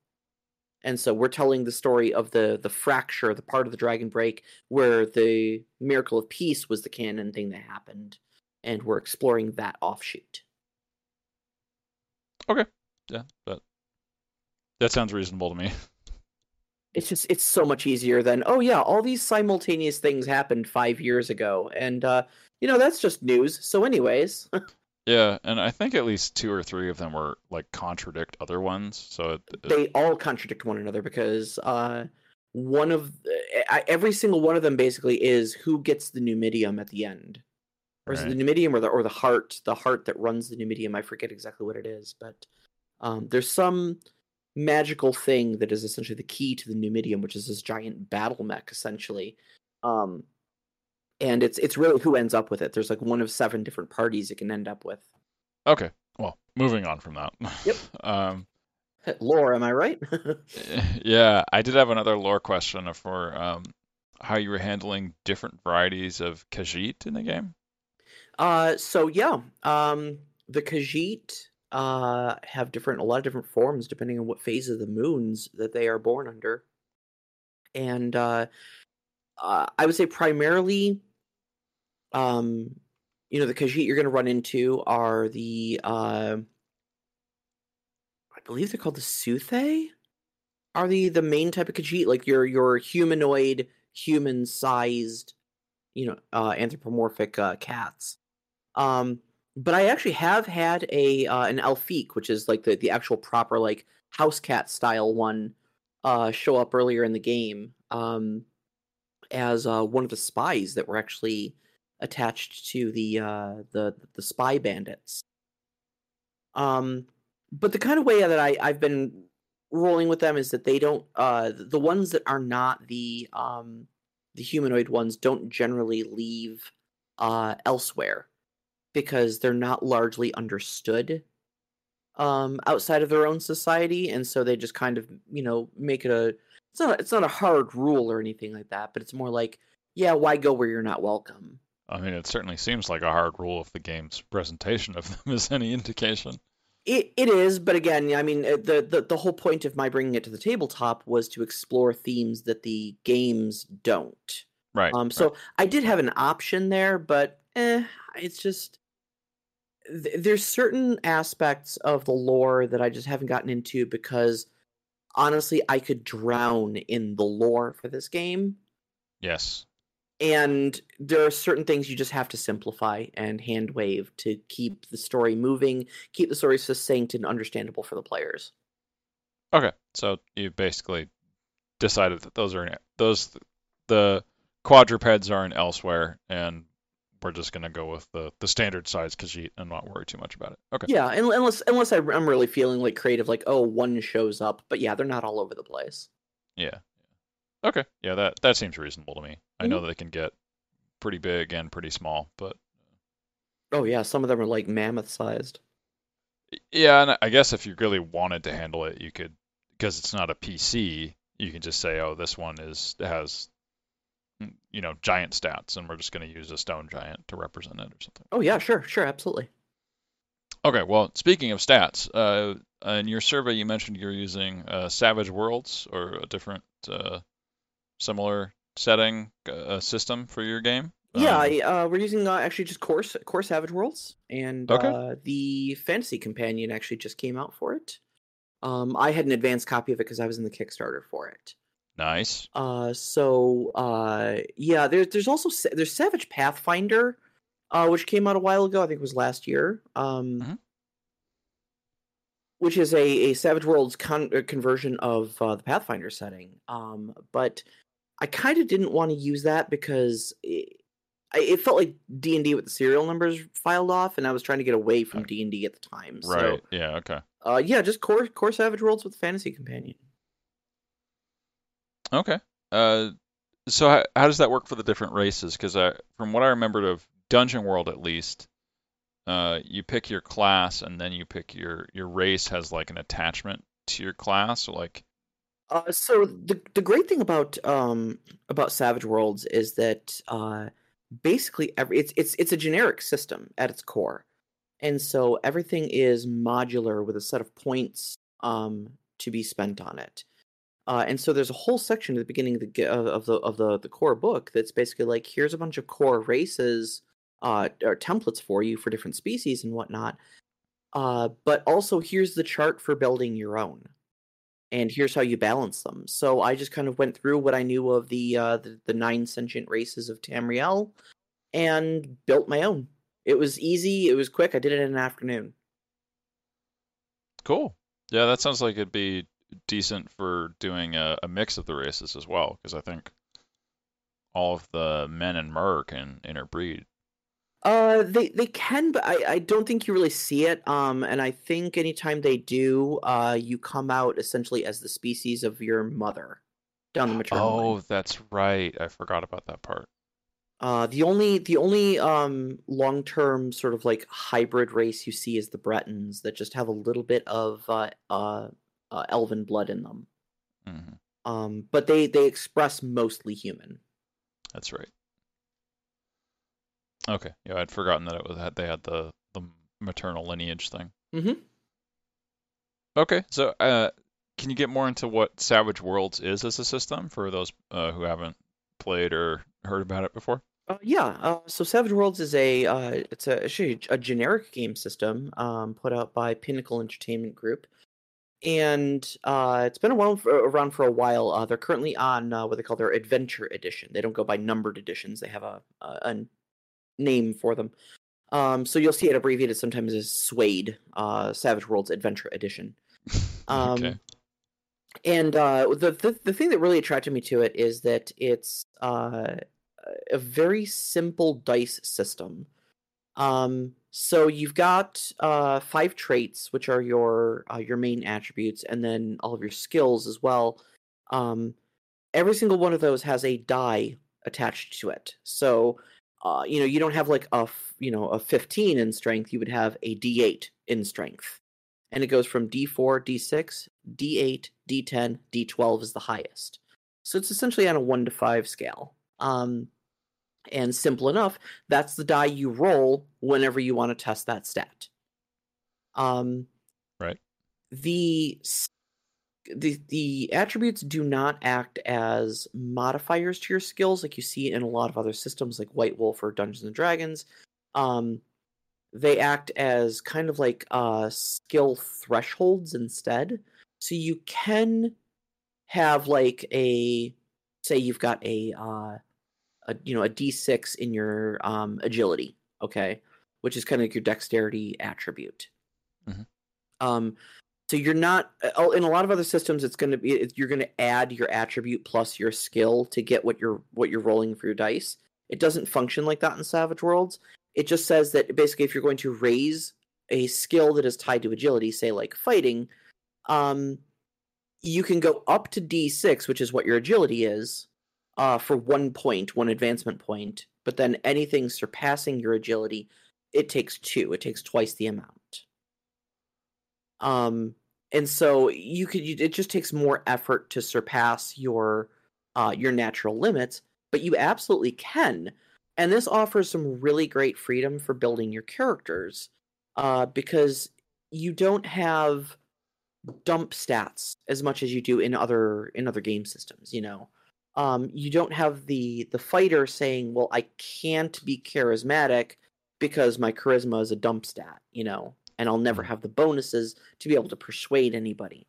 And so we're telling the story of the the fracture, the part of the Dragon Break where the Miracle of Peace was the canon thing that happened, and we're exploring that offshoot. Yeah, that that sounds reasonable to me. (laughs) It's just it's so much easier than oh yeah, all these simultaneous things happened five years ago, and uh, you know that's just news. So anyways, (laughs) Yeah, and I think at least two or three of them were like contradict other ones. So it, it- they all contradict one another because uh, one of I- every single one of them basically is who gets the numidium at the end, or is it the numidium or the or the heart, the heart that runs the numidium? I forget exactly what it is, but um, there's some magical thing that is essentially the key to the numidium, which is this giant battle mech essentially. Um, and it's it's really who ends up with it. There's like one of seven different parties it can end up with. okay. Well, moving on from that. Yep. (laughs) um, (laughs) Lore, am I right? (laughs) yeah, I did have another lore question for um, how you were handling different varieties of Khajiit in the game. Uh, so yeah, um, the Khajiit uh have different a lot of different forms depending on what phase of the moons that they are born under, and uh, uh I would say primarily, um, you know, the Khajiit you're going to run into are the uh, I believe they're called the Suthay. Are the the main type of Khajiit like your your humanoid, human sized, you know, uh, anthropomorphic uh, cats? Um, but I actually have had a uh, an Alfiq, which is like the the actual proper like house cat style one, uh, show up earlier in the game um, as uh, one of the spies that were actually attached to the uh, the the spy bandits. Um, but the kind of way that I I've been rolling with them is that they don't uh the ones that are not the um the humanoid ones don't generally leave uh elsewhere because they're not largely understood um outside of their own society and so they just kind of you know make it a it's not it's not a hard rule or anything like that but it's more like yeah why go where you're not welcome I mean, it certainly seems like a hard rule if the game's presentation of them (laughs) is any indication. It it is, but again, I mean, the, the the whole point of my bringing it to the tabletop was to explore themes that the games don't. Right. Um, right. so I did have an option there, but eh, it's just th- there's certain aspects of the lore that I just haven't gotten into because honestly, I could drown in the lore for this game, yes. and there are certain things you just have to simplify and hand wave to keep the story moving, keep the story succinct and understandable for the players. Okay. So you basically decided that those are in, those the quadrupeds are in elsewhere, and we're just gonna go with the the standard size Khajiit and not worry too much about it. Okay. Yeah, unless unless I- I'm really feeling like creative, like oh, one shows up, but yeah, they're not all over the place. Yeah. Okay. Yeah, that that seems reasonable to me. I know that they can get pretty big and pretty small, but Oh yeah, some of them are like mammoth sized. yeah, and I guess if you really wanted to handle it, you could because it's not a PC, you can just say, oh, this one is has you know giant stats, and we're just going to use a stone giant to represent it or something. Oh yeah, sure, sure, absolutely. Okay, well, speaking of stats, uh, in your survey you mentioned you're using uh, Savage Worlds or a different uh, similar setting uh, system for your game. Yeah, Um, uh, we're using uh, actually just core core Savage Worlds, and Okay. uh, the Fantasy Companion actually just came out for it. Um, I had an advanced copy of it because I was in the Kickstarter for it. Nice. Uh, so uh, yeah, there's there's also there's Savage Pathfinder, uh, which came out a while ago. I think it was last year. Um, Mhm. which is a, a Savage Worlds con- uh, conversion of uh, the Pathfinder setting. Um, but I kind of didn't want to use that because it, it felt like D and D with the serial numbers filed off, and I was trying to get away from D and D at the time. Right. Yeah. Okay. uh, yeah, just core core Savage Worlds with Fantasy Companion. Okay. Uh, so how, how does that work for the different races? Because from what I remembered of Dungeon World, at least, uh, you pick your class and then you pick your your race has like an attachment to your class. So like, Uh, so the the great thing about um about Savage Worlds is that uh basically every it's it's it's a generic system at its core, and so everything is modular with a set of points um to be spent on it. Uh, and so there's a whole section at the beginning of the of the of the the core book that's basically like here's a bunch of core races uh, or templates for you for different species and whatnot. Uh, but also here's the chart for building your own, and here's how you balance them. So I just kind of went through what I knew of the uh, the, the nine sentient races of Tamriel, and built my own. It was easy. It was quick. I did it in an afternoon. Cool. Yeah, that sounds like it'd be decent for doing a, a mix of the races as well, because I think all of the men and mer can interbreed. Uh, they they can, but I, I don't think you really see it. Um, and I think anytime they do, uh, you come out essentially as the species of your mother down the maternal line. Oh, that's right. I forgot about that part. Uh, the only the only um long term sort of like hybrid race you see is the Bretons that just have a little bit of uh uh, uh elven blood in them. hmm Um, but they they express mostly human. That's right. Okay. Yeah, I'd forgotten that it was that they had the the maternal lineage thing. Mm-hmm. Okay, so uh, can you get more into what Savage Worlds is as a system for those uh, who haven't played or heard about it before? Uh, yeah, uh, so Savage Worlds is a uh, it's a actually a generic game system um, put out by Pinnacle Entertainment Group, and uh, it's been around for, around for a while. Uh, they're currently on uh, what they call their Adventure Edition. They don't go by numbered editions; they have a a, a name for them. Um, so you'll see it abbreviated sometimes as SWADE, uh, Savage Worlds Adventure Edition. (laughs) Um, Okay. and uh, the, the the thing that really attracted me to it is that it's uh, a very simple dice system. Um, so you've got uh, five traits, which are your uh, your main attributes, and then all of your skills as well. Um, every single one of those has a die attached to it. So uh, you know you don't have like a you know a 15 in strength. You would have a D8 in strength, and it goes from D4, D6, D8, D10, D12 is the highest. So it's essentially on a one to five scale. Um, and simple enough, that's the die you roll whenever you want to test that stat. Um, Right. The the the attributes do not act as modifiers to your skills like you see in a lot of other systems like White Wolf or Dungeons and Dragons. Um, they act as kind of like uh, skill thresholds instead. So you can have like a say you've got a uh, a you know a d6 in your um, agility, okay, which is kind of like your dexterity attribute. Mhm. Um, so you're not uh, oh, in a lot of other systems. It's going to be you're going to add your attribute plus your skill to get what you're what you're rolling for your dice. It doesn't function like that in Savage Worlds. It just says that basically if you're going to raise a skill that is tied to agility, say like fighting, um, you can go up to D6, which is what your agility is, uh, for one point, one advancement point. But then anything surpassing your agility, it takes two. It takes twice the amount. Um, and so you could. You, it just takes more effort to surpass your uh, your natural limits, but you absolutely can. And this offers some really great freedom for building your characters, uh, because you don't have dump stats as much as you do in other in other game systems you know um you don't have the the fighter saying well i can't be charismatic because my charisma is a dump stat you know and i'll never have the bonuses to be able to persuade anybody.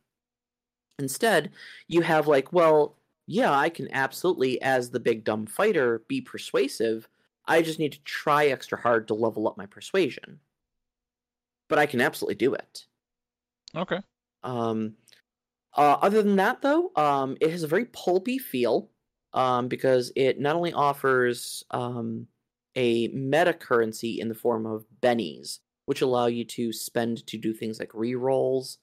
Instead you have like well yeah i can absolutely as the big dumb fighter be persuasive. I just need to try extra hard to level up my persuasion. But i can absolutely do it. Okay. um, uh, other than that, though, um, it has a very pulpy feel um, because it not only offers um, a meta currency in the form of bennies, which allow you to spend to do things like rerolls,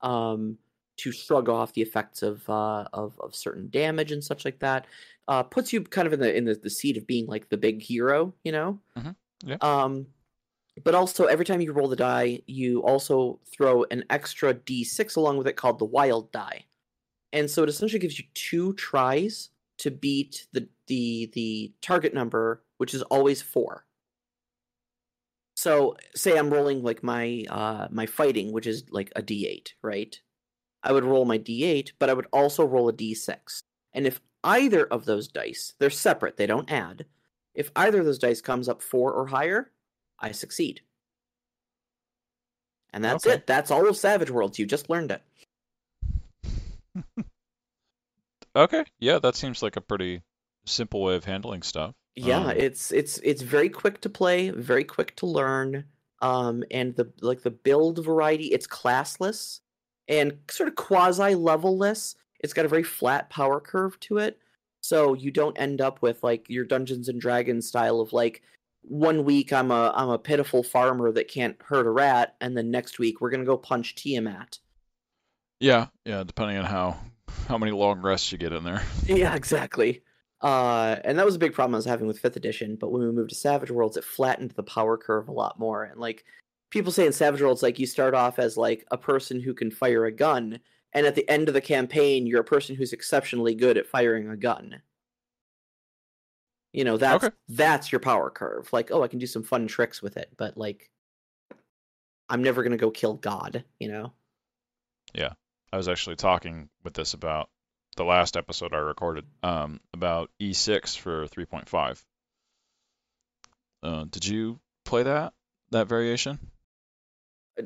um, to shrug off the effects of, uh, of of certain damage and such like that. Uh, puts you kind of in the in the, the seat of being like the big hero, you know. Mhm. Yeah. Um, but also every time you roll the die, you also throw an extra d6 along with it called the wild die. And so it essentially gives you two tries to beat the the the target number, which is always 4. So say I'm rolling like my uh my fighting, which is like a d8, right? I would roll my d8, but I would also roll a d6. And if either of those dice, they're separate, they don't add. If either of those dice comes up four or higher, I succeed. And that's Okay. it. That's all of Savage Worlds. You just learned it. Okay, yeah, that seems like a pretty simple way of handling stuff. Yeah, Um, it's it's it's very quick to play, very quick to learn. Um, and the like the build variety, it's classless and sort of quasi levelless. It's got a very flat power curve to it, so you don't end up with like your Dungeons and Dragons style of like one week I'm a I'm a pitiful farmer that can't hurt a rat, and then next week we're gonna go punch Tiamat. Yeah, yeah, depending on how how many long rests you get in there. (laughs) Yeah, exactly. Uh, and that was a big problem I was having with fifth edition. But when we moved to Savage Worlds, it flattened the power curve a lot more. And like people say in Savage Worlds, like you start off as like a person who can fire a gun, and at the end of the campaign, you're a person who's exceptionally good at firing a gun. You know, that's Okay. that's your power curve. Like, oh, I can do some fun tricks with it, but like I'm never gonna go kill God, you know? I was actually talking with this about the last episode I recorded um, about E6 for 3.5. Uh, did you play that that variation?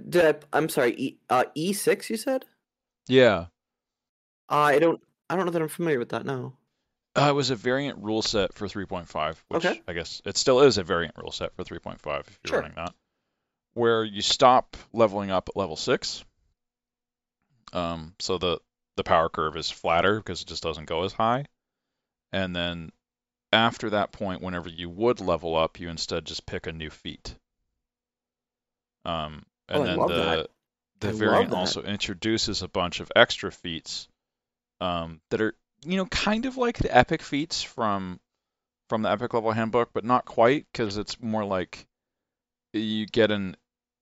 Did I, I'm sorry, e, uh, E6 you said? Yeah, Uh, I don't I don't know that I'm familiar with that, no. uh, it was a variant rule set for 3.5, which Okay. I guess it still is a variant rule set for 3.5 if you're Sure. running that, where you stop leveling up at level six. Um, so the the power curve is flatter because it just doesn't go as high, and then after that point, whenever you would level up, you instead just pick a new feat. Um, and Oh, then the that. the I variant also introduces a bunch of extra feats um, that are you know kind of like the epic feats from from the epic level handbook, but not quite because it's more like you get an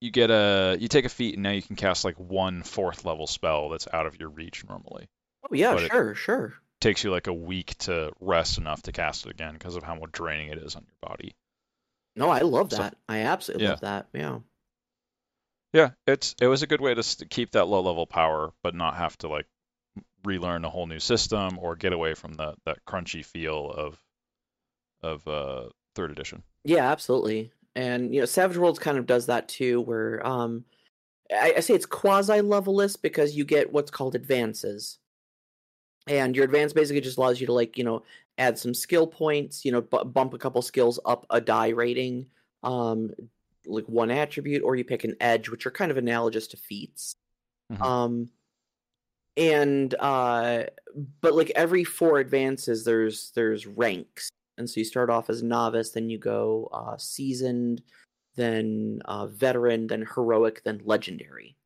you get a you take a feat and now you can cast like one fourth level spell that's out of your reach normally. Oh yeah, But sure, sure. takes you like a week to rest enough to cast it again because of how much draining it is on your body. No, I love So- that. I absolutely Yeah. love that. Yeah. Yeah, it's it was a good way to keep that low level power, but not have to like relearn a whole new system or get away from that that crunchy feel of of uh, third edition. Yeah, absolutely. And you know, Savage Worlds kind of does that too, where um I, I say it's quasi levelless because you get what's called advances. And your advance basically just allows you to like, you know, add some skill points, you know, bu- bump a couple skills up a die rating, um like one attribute or you pick an edge which are kind of analogous to feats. Mhm. Um and uh but like every four advances there's there's ranks and so you start off as novice then you go uh seasoned then uh veteran then heroic then legendary.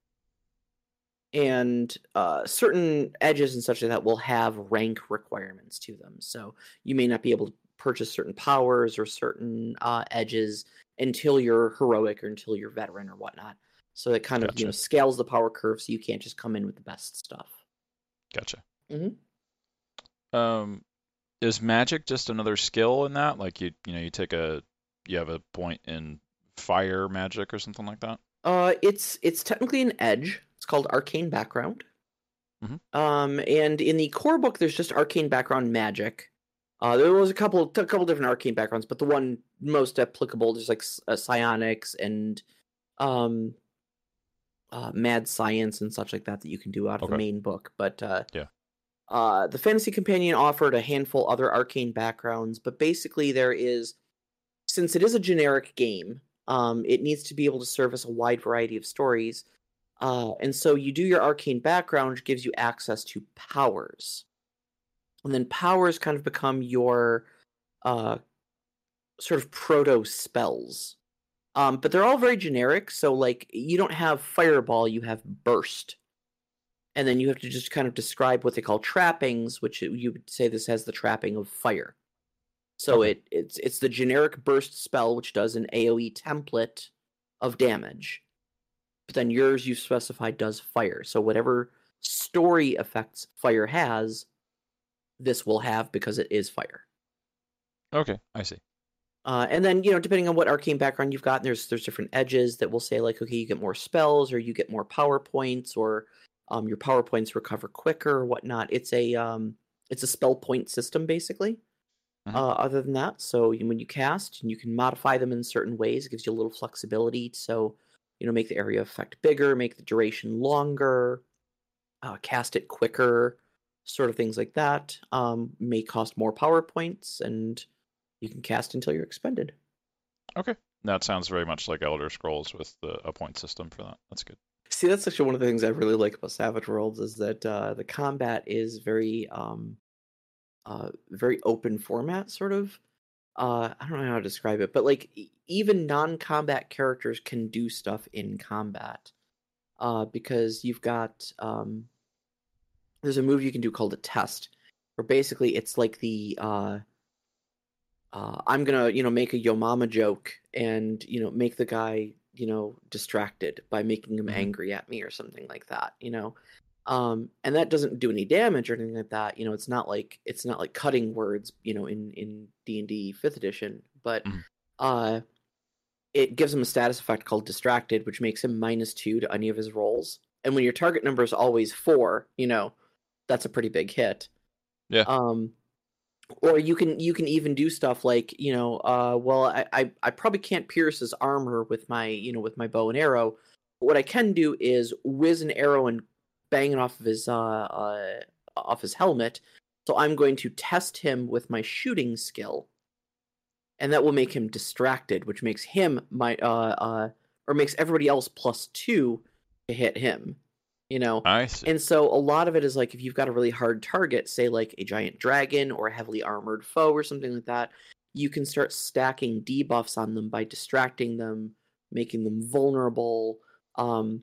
And uh certain edges and such like that will have rank requirements to them. So you may not be able to purchase certain powers or certain uh edges until you're heroic or until you're veteran or whatnot. So it kind of you know scales the power curve so you can't just come in with the best stuff. Gotcha. Mhm. Um, is magic just another skill in that? Like you you know you take a you have a point in fire magic or something like that? Uh, it's it's technically an edge. It's called arcane background. Mhm. Um, and in the core book, there's just arcane background magic. Uh, there was a couple a couple different arcane backgrounds, but the one most applicable is like uh, psionics and um, uh, mad science and such like that that you can do out of the main book. But uh, Yeah. Uh, the Fantasy Companion offered a handful other arcane backgrounds, but basically there is, since it is a generic game, um, it needs to be able to service a wide variety of stories. Uh, and so you do your arcane background, which gives you access to powers. And then powers kind of become your uh, sort of proto spells. Um, but they're all very generic. So, like, you don't have fireball, you have burst. And then you have to just kind of describe what they call trappings, which you would say this has the trapping of fire. So Okay. it it's it's the generic burst spell, which does an AOE template of damage. But then yours you specified does fire. So whatever story effects fire has, this will have because it is fire. Okay, I see. Uh, and then you know, depending on what arcane background you've got, there's there's different edges that will say like, okay, you get more spells or you get more power points or Um, your power points recover quicker, or whatnot. It's a um, it's a spell point system basically. Mhm. Uh, other than that, so when you cast, you can modify them in certain ways. It gives you a little flexibility. So you know, make the area effect bigger, make the duration longer, uh, cast it quicker, sort of things like that. Um, may cost more power points, and you can cast until you're expended. Okay. That sounds very much like Elder Scrolls with the a point system for that. That's good. See, that's actually one of the things I really like about Savage Worlds is that uh, the combat is very, um, uh, very open format, sort of. Uh, I don't know how to describe it, but like even non-combat characters can do stuff in combat, uh, because you've got um, there's a move you can do called a test, where basically it's like the uh, uh, I'm gonna you know make a yo mama joke and you know make the guy you know distracted by making him Mhm. angry at me or something like that you know um and that doesn't do any damage or anything like that you know it's not like it's not like cutting words you know in in d&d 5th edition but Mhm. uh it gives him a status effect called distracted which makes him minus two to any of his rolls and when your target number is always four you know that's a pretty big hit Yeah. um or you can you can even do stuff like you know uh well I, I i probably can't pierce his armor with my you know with my bow and arrow. But what i can do is whiz an arrow and bang it off of his uh, uh off his helmet. So i'm going to test him with my shooting skill. And that will make him distracted which makes him my uh uh or makes everybody else plus two to hit him you know I see. and so a lot of it is like if you've got a really hard target, say like a giant dragon or a heavily armored foe or something like that, you can start stacking debuffs on them by distracting them, making them vulnerable, um,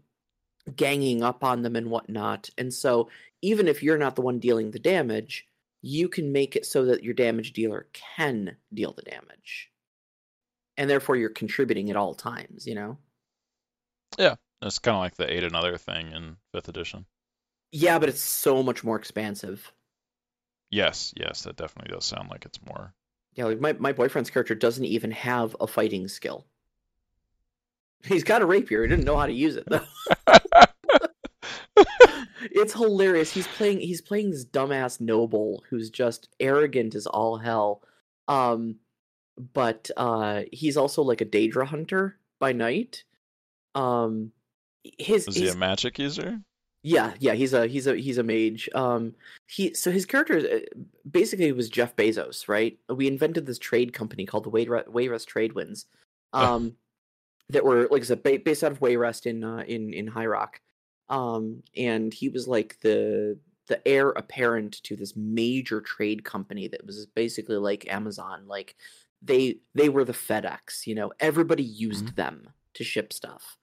ganging up on them and whatnot. And so even if you're not the one dealing the damage, you can make it so that your damage dealer can deal the damage. And therefore you're contributing at all times, you know? It's kind of like the Aid Another thing in fifth edition. Yeah, but it's so much more expansive. Yes, yes, that definitely does sound like it's more. Yeah, like my, my boyfriend's character doesn't even have a fighting skill. He's got a rapier. He didn't know how to use it though. (laughs) it's hilarious. He's playing he's playing this dumbass noble who's just arrogant as all hell. Um but uh he's also like a Daedra hunter by night. Um his, Is he his a magic user? yeah, yeah, he's a he's a he's a mage. Um, he so his character uh, basically was Jeff Bezos, right? We invented this trade company called the Wayre- Wayrest Trade Winds, um, that were like I said, based out of Wayrest in uh, in in High Rock, um, and he was like the the heir apparent to this major trade company that was basically like Amazon. Like they they were the FedEx, you know, everybody used them to ship stuff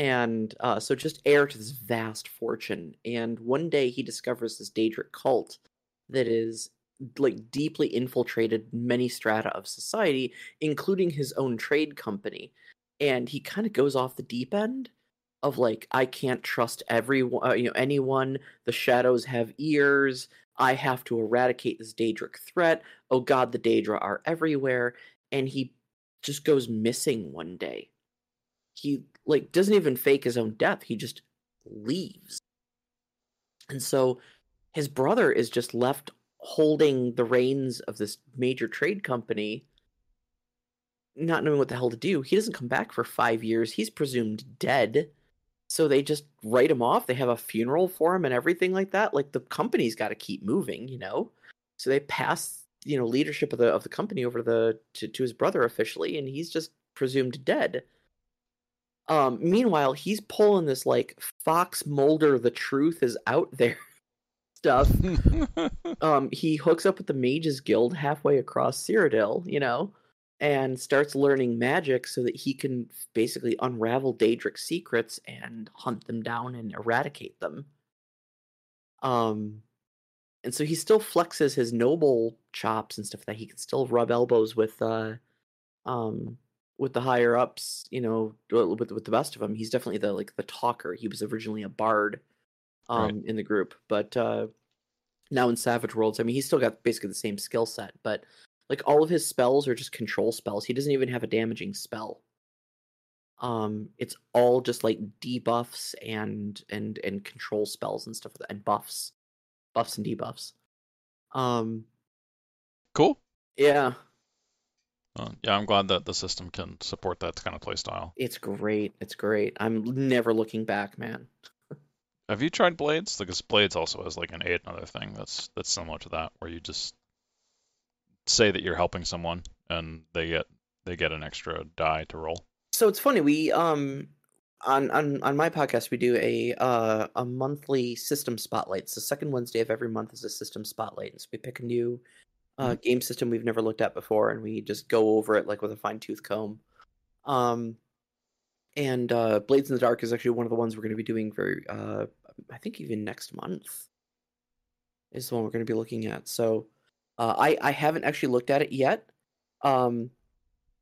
and uh, so just heir to this vast fortune. And one day he discovers this Daedric cult that is like deeply infiltrated many strata of society, including his own trade company. And he kind of goes off the deep end of like, I can't trust everyone, uh, you know, anyone. The shadows have ears. I have to eradicate this Daedric threat. Oh God, the Daedra are everywhere. And he just goes missing one day he like doesn't even fake his own death he just leaves. And so his brother is just left holding the reins of this major trade company not knowing what the hell to do. He doesn't come back for five years. He's presumed dead. So they just write him off. They have a funeral for him and everything like that. Like the company's got to keep moving you know? So they pass you know leadership of the of the company over to the to, to his brother officially and he's just presumed dead um, meanwhile, he's pulling this like Fox Mulder, the truth is out there (laughs) stuff. (laughs) Um, he hooks up with the Mages Guild halfway across Cyrodiil, you know, and starts learning magic so that he can basically unravel Daedric's secrets and hunt them down and eradicate them. Um, and so he still flexes his noble chops and stuff that he can still rub elbows with, uh, um, with the higher ups, you know, with with the best of them, he's definitely the like the talker. He was originally a bard, um, Right. in the group, but uh, now in Savage Worlds, I mean, he's still got basically the same skill set, but like all of his spells are just control spells. He doesn't even have a damaging spell. Um, it's all just like debuffs and and and control spells and stuff and buffs, buffs and debuffs. Um, Cool. yeah, Uh, yeah, I'm glad that the system can support that kind of play style. it's great. It's great. I'm never looking back, man. Have you tried Blades? Because Blades also has like an aid another thing that's that's similar to that, where you just say that you're helping someone and they get they get an extra die to roll. So it's funny. We um on on on my podcast we do a uh a monthly system spotlight. So second Wednesday of every month is a system spotlight. And so we pick a new uh game system we've never looked at before and we just go over it like with a fine tooth comb. Um and uh Blades in the Dark is actually one of the ones we're going to be doing very uh I think even next month is the one we're going to be looking at. So uh I I haven't actually looked at it yet. Um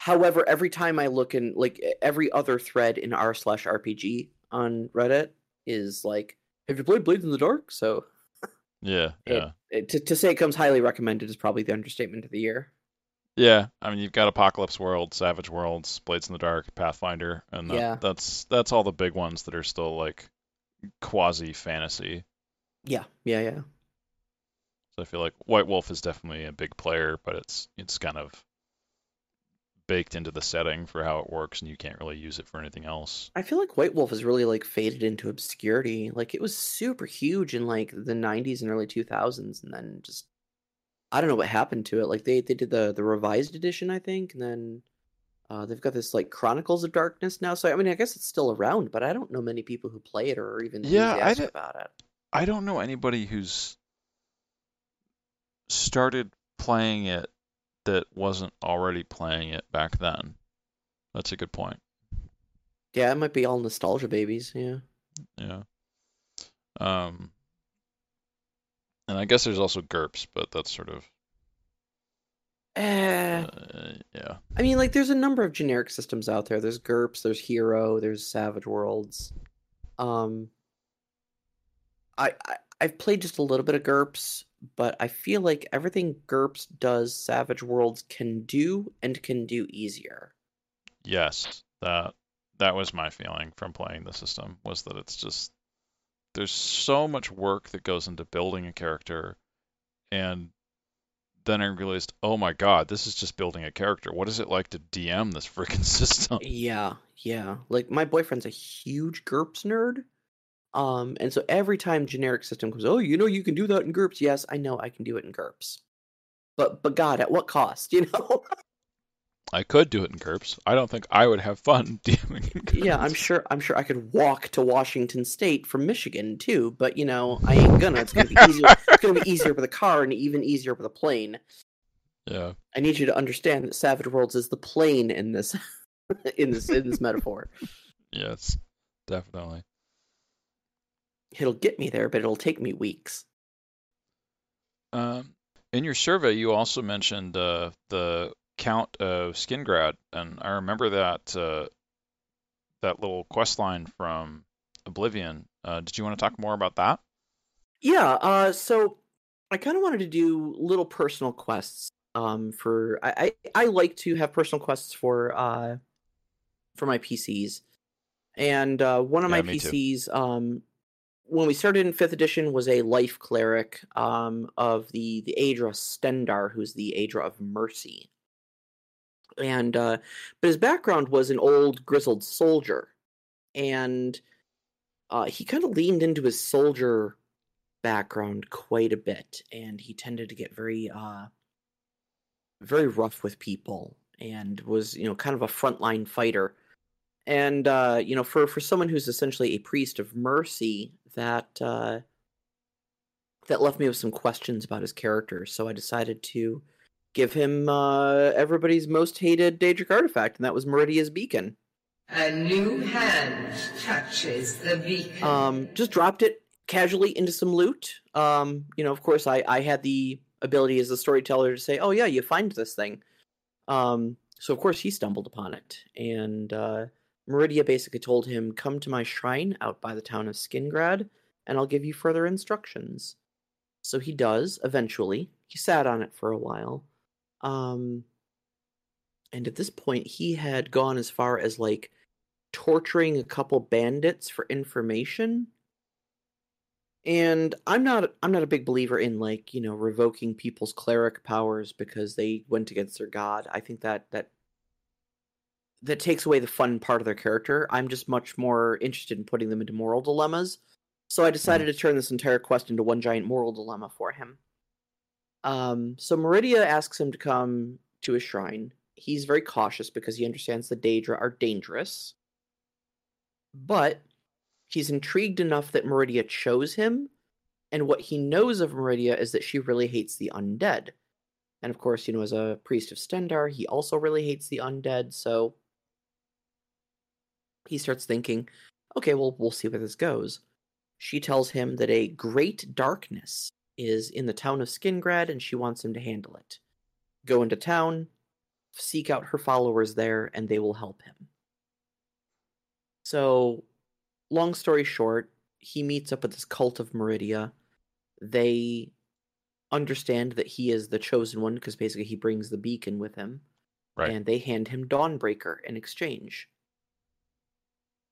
However, every time I look in like every other thread in r slash RPG on Reddit is like, "Have you played Blades in the Dark?" So Yeah, It- yeah, it, to to say it comes highly recommended is probably the understatement of the year. yeah. I mean, you've got Apocalypse World, Savage Worlds, Blades in the Dark, Pathfinder, and that, Yeah. that's that's all the big ones that are still like quasi fantasy. Yeah, yeah, yeah. So I feel like White Wolf is definitely a big player, but it's it's kind of baked into the setting for how it works, and you can't really use it for anything else. I feel like White Wolf has really like faded into obscurity. Like it was super huge in like the '90s and early 2000s, and then just I don't know what happened to it. Like they they did the the revised edition, I think, and then uh, they've got this like Chronicles of Darkness now. So I mean, I guess it's still around, but I don't know many people who play it or even Yeah, I d- about it. I don't know anybody who's started playing it that wasn't already playing it back then. That's a good point. Yeah, it might be all nostalgia babies. Yeah. Yeah. Um, and I guess there's also GURPS, but that's sort of Eh, uh, yeah. I mean, like, there's a number of generic systems out there. There's GURPS, there's Hero, there's Savage Worlds. Um, I, I I've played just a little bit of GURPS, but I feel like everything GURPS does, Savage Worlds can do and can do easier. Yes, that that was my feeling from playing the system was that it's just there's so much work that goes into building a character and then I realized, oh my God, this is just building a character. What is it like to DM this freaking (laughs) system? Yeah, yeah. Like my boyfriend's a huge GURPS nerd. Um, and so every time generic system comes, oh, you know, you can do that in GURPS. Yes, I know I can do it in GURPS. But but God, at what cost? (laughs) You know? I could do it in GURPS. I don't think I would have fun (laughs) DMing in GURPS. yeah, I'm sure. I'm sure I could walk to Washington State from Michigan too. But you know, I ain't gonna. It's gonna be easier. it's gonna be easier with a car and even easier with a plane. Yeah. I need you to understand that Savage Worlds is the plane in this, (laughs) in this in this metaphor. Yes, definitely. It'll get me there, but it'll take me weeks. Um, in your survey, you also mentioned uh, the count of Skingrad, and I remember that uh, that little quest line from Oblivion. Uh, did you want to talk more about that? Yeah, uh so I kind of wanted to do little personal quests um for I, I I like to have personal quests for uh for my PCs. And uh one of Yeah, my too. PCs um when we started in 5th edition was a life cleric um of the the Aedra Stendarr who's the Aedra of Mercy. And uh but his background was an old grizzled soldier and uh he kind of leaned into his soldier background quite a bit and he tended to get very uh very rough with people and was you know kind of a frontline fighter and uh you know for for someone who's essentially a priest of mercy that uh that left me with some questions about his character so i decided to give him uh everybody's most hated daedric artifact and that was meridia's beacon. A new hand touches the beacon. um just dropped it casually into some loot. Um you know of course i i had the ability as a storyteller to say oh yeah you find this thing. Um so of course he stumbled upon it and uh meridia basically told him come to my shrine out by the town of skingrad and i'll give you further instructions so he does eventually he sat on it for a while um and at this point he had gone as far as like torturing a couple bandits for information. And I'm not I'm not a big believer in like, you know, revoking people's cleric powers because they went against their god. I think that that that takes away the fun part of their character. I'm just much more interested in putting them into moral dilemmas. So I decided to turn this entire quest into one giant moral dilemma for him. Um, so Meridia asks him to come to his shrine. He's very cautious because he understands the Daedra are dangerous. But he's intrigued enough that Meridia chose him, and what he knows of Meridia is that she really hates the undead. And of course, you know, as a priest of Stendarr, he also really hates the undead, so he starts thinking, okay, well, we'll see where this goes. She tells him that a great darkness is in the town of Skingrad and she wants him to handle it. Go into town, seek out her followers there, and they will help him. So, long story short, he meets up with this cult of Meridia. They understand that he is the chosen one because basically he brings the beacon with him. Right. And they hand him Dawnbreaker in exchange.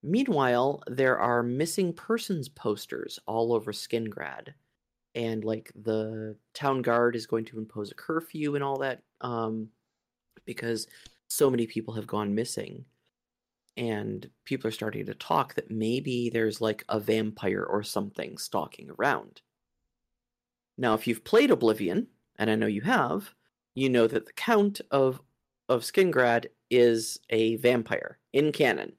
Meanwhile, there are missing persons posters all over Skingrad. And like the town guard is going to impose a curfew and all that um, because so many people have gone missing. And people are starting to talk that maybe there's like a vampire or something stalking around. Now, if you've played Oblivion, and I know you have, you know that the Count of of Skingrad is a vampire in canon.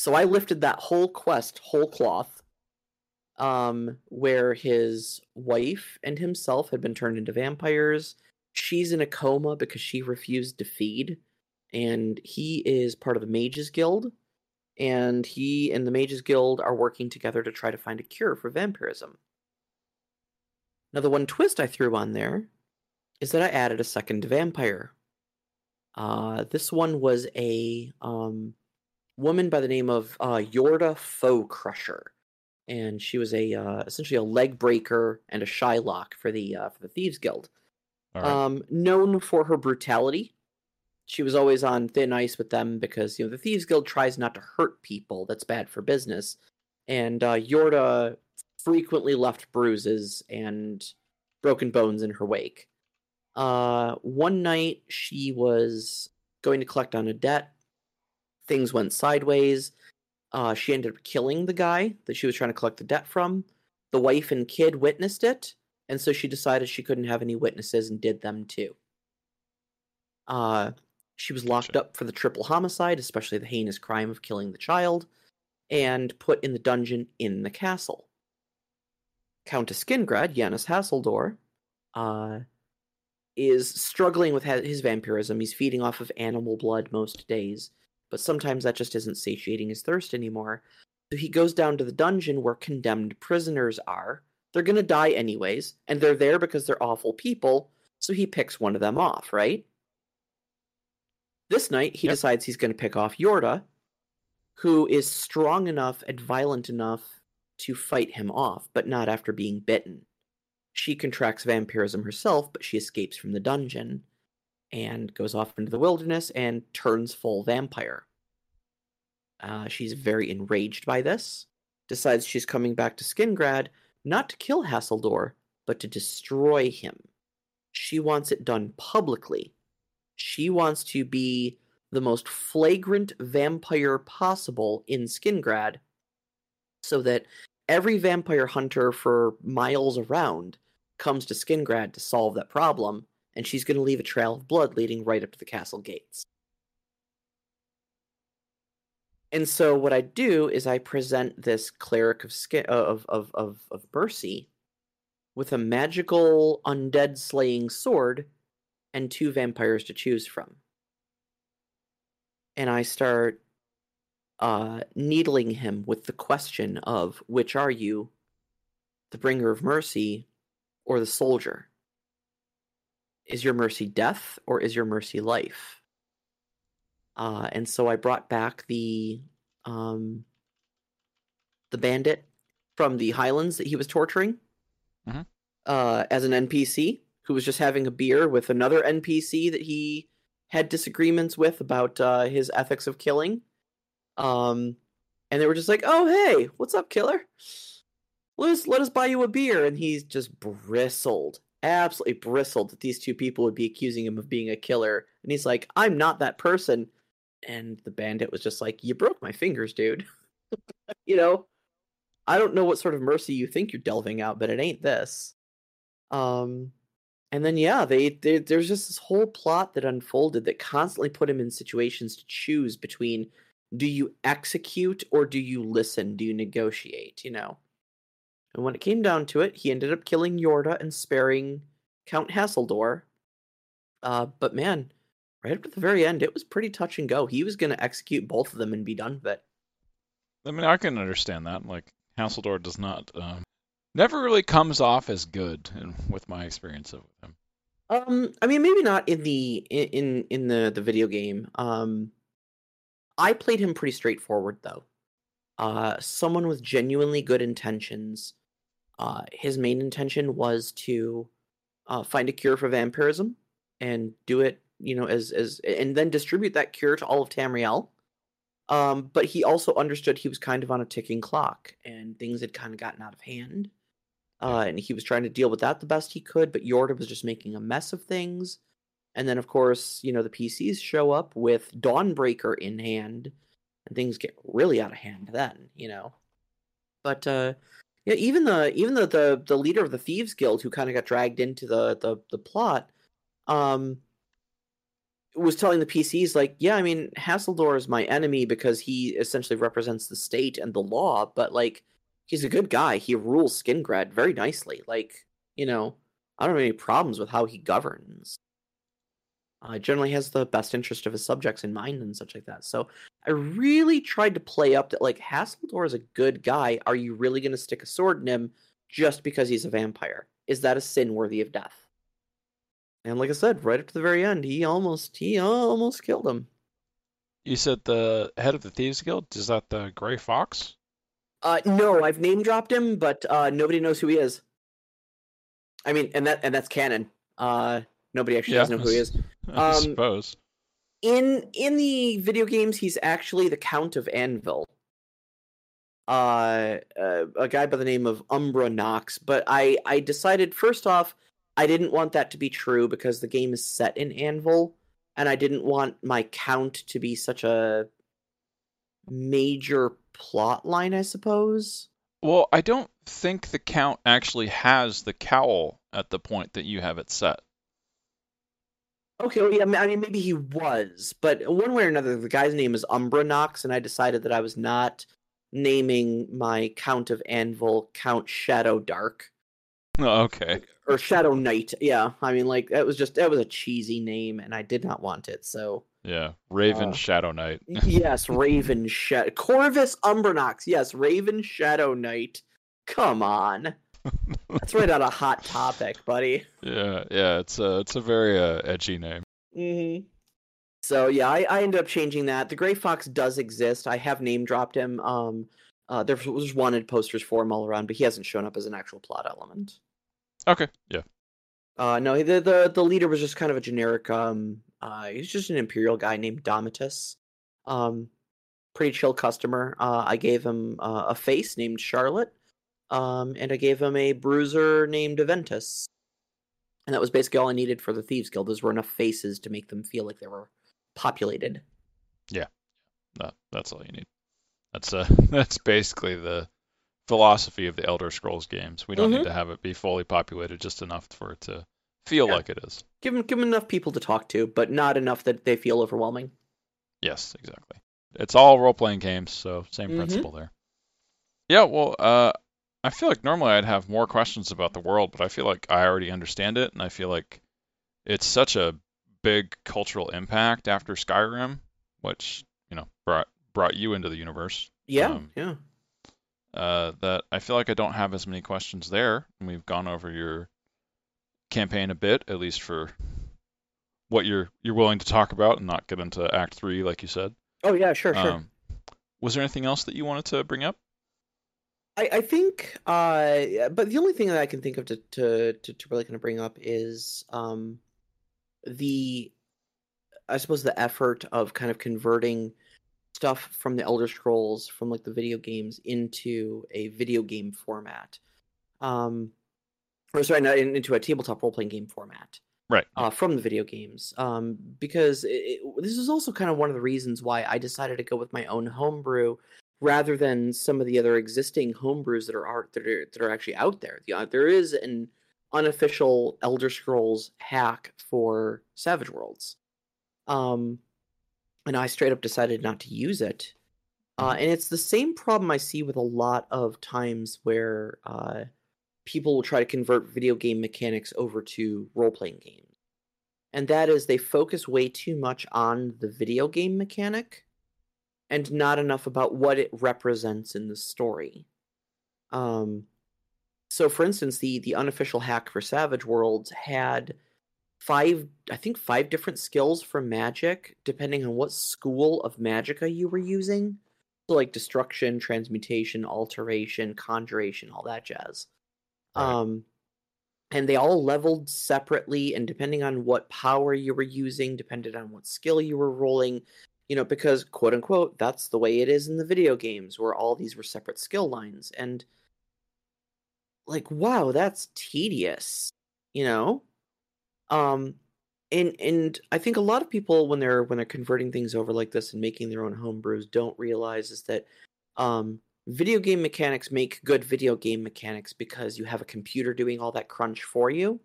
So I lifted that whole quest whole cloth, um, where his wife and himself had been turned into vampires. She's in a coma because she refused to feed, and he is part of the Mages Guild, and he and the Mages Guild are working together to try to find a cure for vampirism. Now, the one twist I threw on there is that I added a second vampire. Uh, this one was a um, woman by the name of uh, Yorda Foe Crusher, and she was a uh, essentially a leg breaker and a Shylock for the uh, for the Thieves Guild. Right. Um, known for her brutality, she was always on thin ice with them because you know the Thieves Guild tries not to hurt people. That's bad for business, and uh, Yorda frequently left bruises and broken bones in her wake. Uh, one night she was going to collect on a debt. Things went sideways. Uh, she ended up killing the guy that she was trying to collect the debt from. The wife and kid witnessed it, and so she decided she couldn't have any witnesses and did them too. Uh, she was locked up for the triple homicide, especially the heinous crime of killing the child, and put in the dungeon in the castle. Countess Skingrad, Janus Hassildor, uh, is struggling with his vampirism. He's feeding off of animal blood most days, but sometimes that just isn't satiating his thirst anymore. So he goes down to the dungeon where condemned prisoners are. They're going to die anyways, and they're there because they're awful people, so he picks one of them off, right? This night, he Yep. decides he's going to pick off Yorda, who is strong enough and violent enough to fight him off, but not after being bitten. She contracts vampirism herself, but she escapes from the dungeon and goes off into the wilderness and turns full vampire. Uh, she's very enraged by this, decides she's coming back to Skingrad not to kill Hassildor, but to destroy him. She wants it done publicly. She wants to be the most flagrant vampire possible in Skingrad so that every vampire hunter for miles around comes to Skingrad to solve that problem, and she's going to leave a trail of blood leading right up to the castle gates. And so what I do is I present this cleric of skin of of of, of mercy with a magical undead slaying sword and two vampires to choose from. And I start uh, needling him with the question of which are you, the bringer of mercy or the soldier? Is your mercy death or is your mercy life? Uh, and so I brought back the um, the bandit from the Highlands that he was torturing Mhm. uh, as an NPC who was just having a beer with another NPC that he had disagreements with about uh, his ethics of killing. Um, and they were just like, "Oh, hey, what's up, killer? Let us let us buy you a beer." And he's just bristled, absolutely bristled that these two people would be accusing him of being a killer. And he's like, "I'm not that person." And the bandit was just like, "You broke my fingers, dude." (laughs) you know, I don't know what sort of mercy you think you're delving out, but it ain't this. Um, and then yeah, they, they there's just this whole plot that unfolded that constantly put him in situations to choose between do you execute or do you listen? Do you negotiate? You know. And when it came down to it, he ended up killing Yorda and sparing Count Hassildor. Uh, but man, right up to the very end, it was pretty touch and go. He was going to execute both of them and be done with it. I mean, I can understand that. Like, Hassildor does not, um, never really comes off as good in, with my experience of him. Um, I mean, maybe not in the in in the the video game. Um, I played him pretty straightforward though. Uh, someone with genuinely good intentions. Uh, his main intention was to uh, find a cure for vampirism and do it, you know, as as and then distribute that cure to all of Tamriel. Um, but he also understood he was kind of on a ticking clock, and things had kind of gotten out of hand. Uh, and he was trying to deal with that the best he could, but Yorda was just making a mess of things. And then, of course, you know, the PCs show up with Dawnbreaker in hand, and things get really out of hand then, you know. But uh, yeah, even the even the the, the leader of the Thieves Guild, who kind of got dragged into the the the plot, um, was telling the PCs like, yeah, I mean, Hassildor is my enemy because he essentially represents the state and the law, but like he's a good guy. He rules Skingrad very nicely. Like, you know, I don't have any problems with how he governs. Uh, generally has the best interest of his subjects in mind and such like that. So I really tried to play up that like Hassildor is a good guy. Are you really going to stick a sword in him just because he's a vampire? Is that a sin worthy of death? And like I said, right up to the very end, he almost he almost killed him. You said the head of the Thieves Guild? Is that the Gray Fox? Uh, no, I've name dropped him, but uh, nobody knows who he is. I mean, and that and that's canon. Uh, nobody actually Yeah, does know who he is. (laughs) I Um, suppose. In in the video games, he's actually the Count of Anvil. Uh, uh, a guy by the name of Umbranox. But I I decided first off, I didn't want that to be true because the game is set in Anvil, and I didn't want my count to be such a major plot line. I suppose. Well, I don't think the Count actually has the cowl at the point that you have it set. Okay, well, yeah, I mean, maybe he was, but one way or another, the guy's name is Umbranox, and I decided that I was not naming my Count of Anvil Count Shadow Dark Oh, okay. or Shadow Knight. Yeah, I mean, like that was just that was a cheesy name, and I did not want it. So Yeah. Raven Uh, Shadow Knight. yes, Raven Shadow Corvus Umbranox. Yes, Raven Shadow Knight. Come on, that's right out of Hot Topic, buddy. Yeah, yeah, it's a it's a very uh, edgy name. Mm-hmm. So yeah, I, I ended up changing that. The Gray Fox does exist. I have name dropped him. Um, uh, there was wanted posters for him all around, but he hasn't shown up as an actual plot element. Okay, yeah. Uh, no, the the the leader was just kind of a generic. Um, uh, he's just an imperial guy named Domitus. Um, pretty chill customer. Uh, I gave him uh, a face named Charlotte. Um, and I gave him a bruiser named Aventus. And that was basically all I needed for the Thieves Guild. Those were enough faces to make them feel like they were populated. Yeah, that, that's all you need. That's uh (laughs) that's basically the philosophy of the Elder Scrolls games. We don't Mhm. need to have it be fully populated, just enough for it to feel Yeah. like it is. Give them, give them enough people to talk to, but not enough that they feel overwhelming. Yes, exactly. It's all role playing games, so same Mhm. principle there. Yeah, well, uh, I feel like normally I'd have more questions about the world, but I feel like I already understand it, and I feel like it's such a big cultural impact after Skyrim, which you know brought brought you into the universe. Yeah, Um, yeah. uh, that I feel like I don't have as many questions there. And we've gone over your campaign a bit, at least for what you're you're willing to talk about and not get into Act Three, like you said. Oh yeah, sure, sure. Um, was there anything else that you wanted to bring up? I, I think, uh, but the only thing that I can think of to to to, to really kind of bring up is um, the I suppose the effort of kind of converting stuff from the Elder Scrolls from like the video games into a video game format. Um or sorry, not into a tabletop role playing game format Right. uh, from the video games. Um, because it, it, this is also kind of one of the reasons why I decided to go with my own homebrew rather than some of the other existing homebrews that are art that are that are actually out there. The, uh, there is an unofficial Elder Scrolls hack for Savage Worlds, um, and I straight up decided not to use it. Uh, and it's the same problem I see with a lot of times where uh, people will try to convert video game mechanics over to role playing games. And that is they focus way too much on the video game mechanic and not enough about what it represents in the story. Um so for instance the the unofficial hack for Savage Worlds had five I think five different skills for magic depending on what school of magicka you were using. So like destruction, transmutation, alteration, conjuration, all that jazz. Right. Um, and they all leveled separately, and depending on what power you were using, depended on what skill you were rolling, you know, because quote unquote, that's the way it is in the video games, where all these were separate skill lines. And like, wow, that's tedious, you know? Um, and and I think a lot of people when they're when they're converting things over like this and making their own home brews don't realize is that um video game mechanics make good video game mechanics because you have a computer doing all that crunch for you.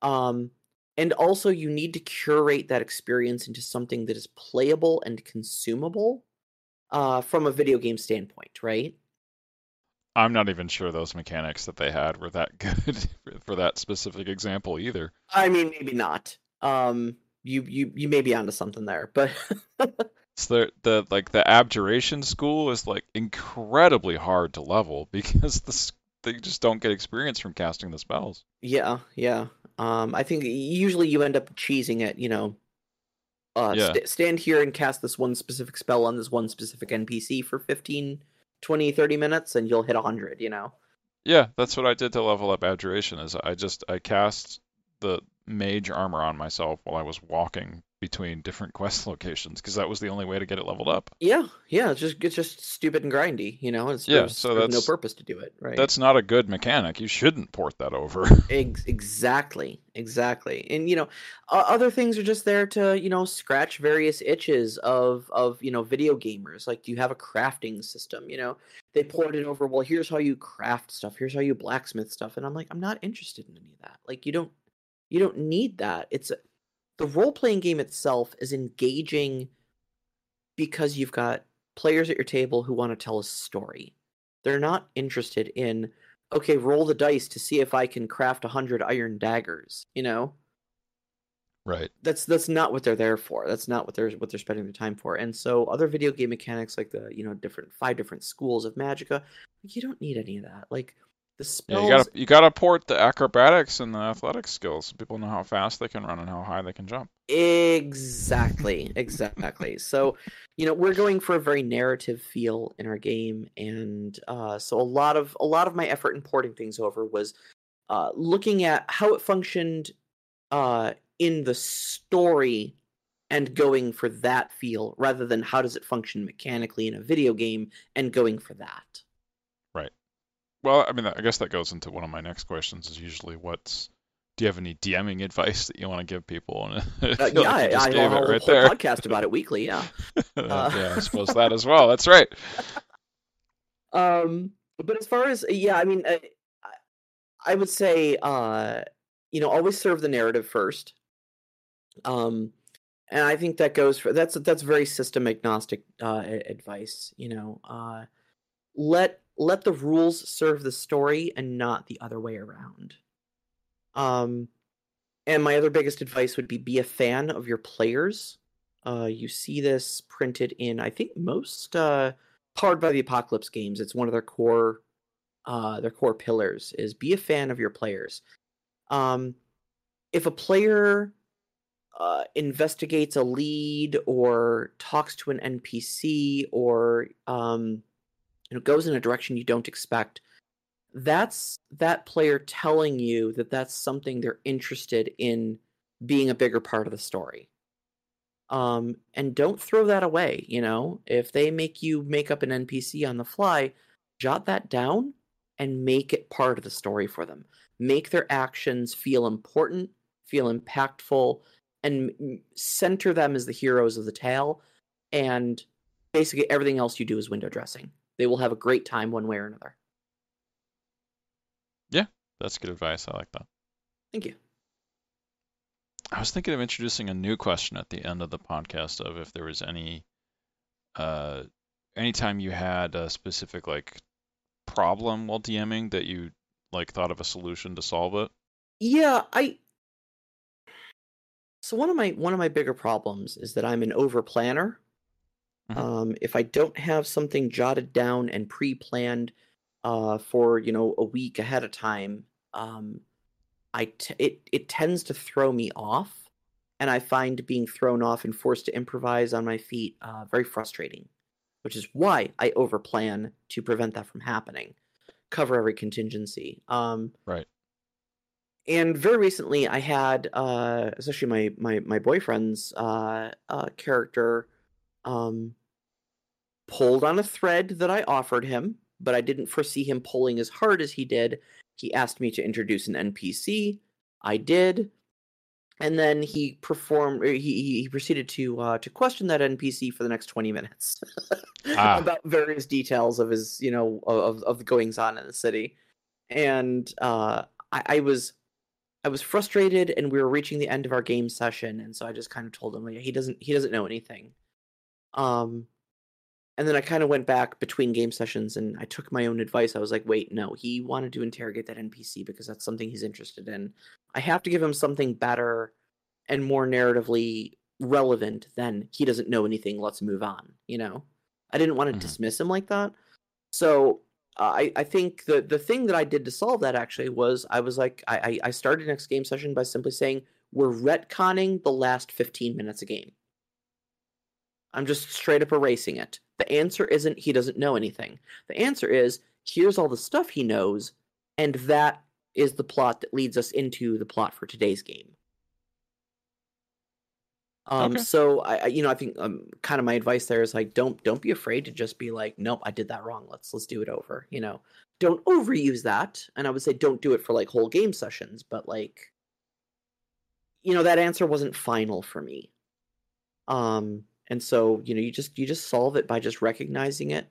Um, and also you need to curate that experience into something that is playable and consumable uh, from a video game standpoint, right? I'm not even sure those mechanics that they had were that (laughs) good for that specific example either. I mean, maybe not. Um, you you you may be onto something there, but (laughs) It's the the like the abjuration school is like incredibly hard to level (laughs) because this they just don't get experience from casting the spells. Yeah, yeah. Um, I think usually you end up cheesing it. You know, uh, Yeah. st- stand here and cast this one specific spell on this one specific NPC for 15, 20, 30 minutes, and you'll hit 100, you know? Yeah, that's what I did to level up abjuration is I just I cast the mage armor on myself while I was walking between different (laughs) quest locations because that was the only way to get it leveled up. Yeah, yeah. It's just it's just stupid and grindy, you know. It's, Yeah, so there's no purpose to do it, right? That's not a good mechanic. You shouldn't port that over. (laughs) Exactly, exactly. And you know, uh, other things are just there to you know scratch various itches of of you know video gamers. Like, do you have a crafting system? You know, they poured it over. Well, here's how you craft stuff. Here's how you blacksmith stuff. And I'm like, I'm not interested in any of that. Like, you don't you don't need that. It's the role playing game itself is engaging because you've got players at your table who want to tell a story. They're not interested in okay, roll the dice to see if I can craft a hundred iron daggers. You know, Right. that's that's not what they're there for. That's not what they're what they're spending their time for. And so other video game mechanics like the you know different five different schools of Magicka, you don't need any of that. Like the Yeah, you gotta you gotta port the acrobatics and the athletic skills. People know how fast they can run and how high they can jump. Exactly, (laughs) exactly. so, you know, we're going for a very narrative feel in our game, and uh, so a lot of a lot of my effort in porting things over was uh, looking at how it functioned uh, in the story and going for that feel rather than how does it function mechanically in a video game and going for that. Well, I mean, I guess that goes into one of my next questions. Is usually what's do you have any DMing advice that you want to give people? And Uh, (laughs) yeah, like I, just I gave have a right whole there. podcast about it weekly. Yeah. (laughs) Uh, yeah, I (laughs) suppose that as well. That's right. Um, but as far as yeah, I mean, I, I- I would say, uh, you know, always serve the narrative first. Um, and I think that goes for that's that's very system agnostic uh, advice. You know, uh, let let the rules serve the story and not the other way around. Um, and my other biggest advice would be be a fan of your players. Uh, you see this printed in I think most uh, Powered by the Apocalypse games. It's one of their core uh, their core pillars is be a fan of your players. Um, if a player uh, investigates a lead or talks to an NPC or um, you know goes in a direction you don't expect, that's that player telling you that that's something they're interested in being a bigger part of the story. Um, and don't throw that away. You know, if they make you make up an NPC on the fly, jot that down and make it part of the story for them. Make their actions feel important, feel impactful, and center them as the heroes of the tale. And basically, everything else you do is window dressing. They will have a great time one way or another. Yeah, that's good advice. I like that. Thank you. I was thinking of introducing a new question at the end of the podcast of if there was any, uh, anytime you had a specific like problem while DMing that you like thought of a solution to solve it. Yeah, I. So one of my one of my bigger problems is that I'm an over planner. Mhm. Um, if I don't have something jotted down and pre-planned uh, for you know a week ahead of time, um, I t- it it tends to throw me off, and I find being thrown off and forced to improvise on my feet uh, very frustrating. Which is why I overplan to prevent that from happening. Cover every contingency. Um, Right. and very recently i had uh especially my my my boyfriend's uh uh character um pulled on a thread that i offered him but i didn't foresee him pulling as hard as he did. He asked me to introduce an npc i did. And then he performed he he he proceeded to uh to question that npc for the next 20 minutes (laughs) Ah. about various details of his you know of of the goings on in the city. And uh I, I was I was frustrated, and we were reaching the end of our game session, and so I just kind of told him like, he doesn't he doesn't know anything. Um, and then I kind of went back between game sessions, and I took my own advice. I was like, wait, no, he wanted to interrogate that NPC because that's something he's interested in. I have to give him something better and more narratively relevant than he doesn't know anything. Let's move on. You know, I didn't want to Mhm. dismiss him like that. So uh, I, I think the the thing that I did to solve that actually was I was like I, I I started next game session by simply saying we're retconning the last 15 minutes of game. I'm just straight up erasing it. The answer isn't he doesn't know anything. The answer is here's all the stuff he knows, and that is the plot that leads us into the plot for today's game. Um, Okay. so I, I, you know, I think um, kind of my advice there is like, don't don't be afraid to just be like, nope, I did that wrong. Let's let's do it over. You know, don't overuse that. And I would say don't do it for like whole game sessions, but like, you know, that answer wasn't final for me. Um, and so you know, you just you just solve it by just recognizing it,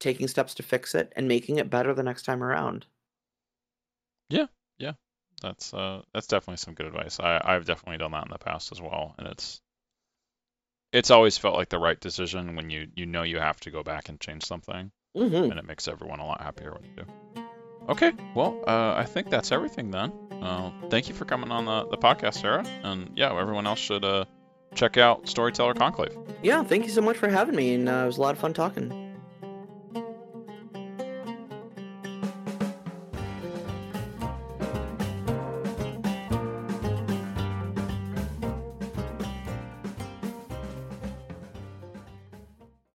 taking steps to fix it, and making it better the next time around. Yeah, yeah. That's uh that's definitely some good advice. I I've definitely done that in the past as well, and it's it's always felt like the right decision when you you know you have to go back and change something, hmm and it makes everyone a lot happier when you do. Okay, well, uh, I think that's everything then. Uh, thank you for coming on the, the podcast, Sara, and yeah, everyone else should uh check out Storyteller Conclave. Yeah, thank you so much for having me, and uh, it was a lot of fun talking.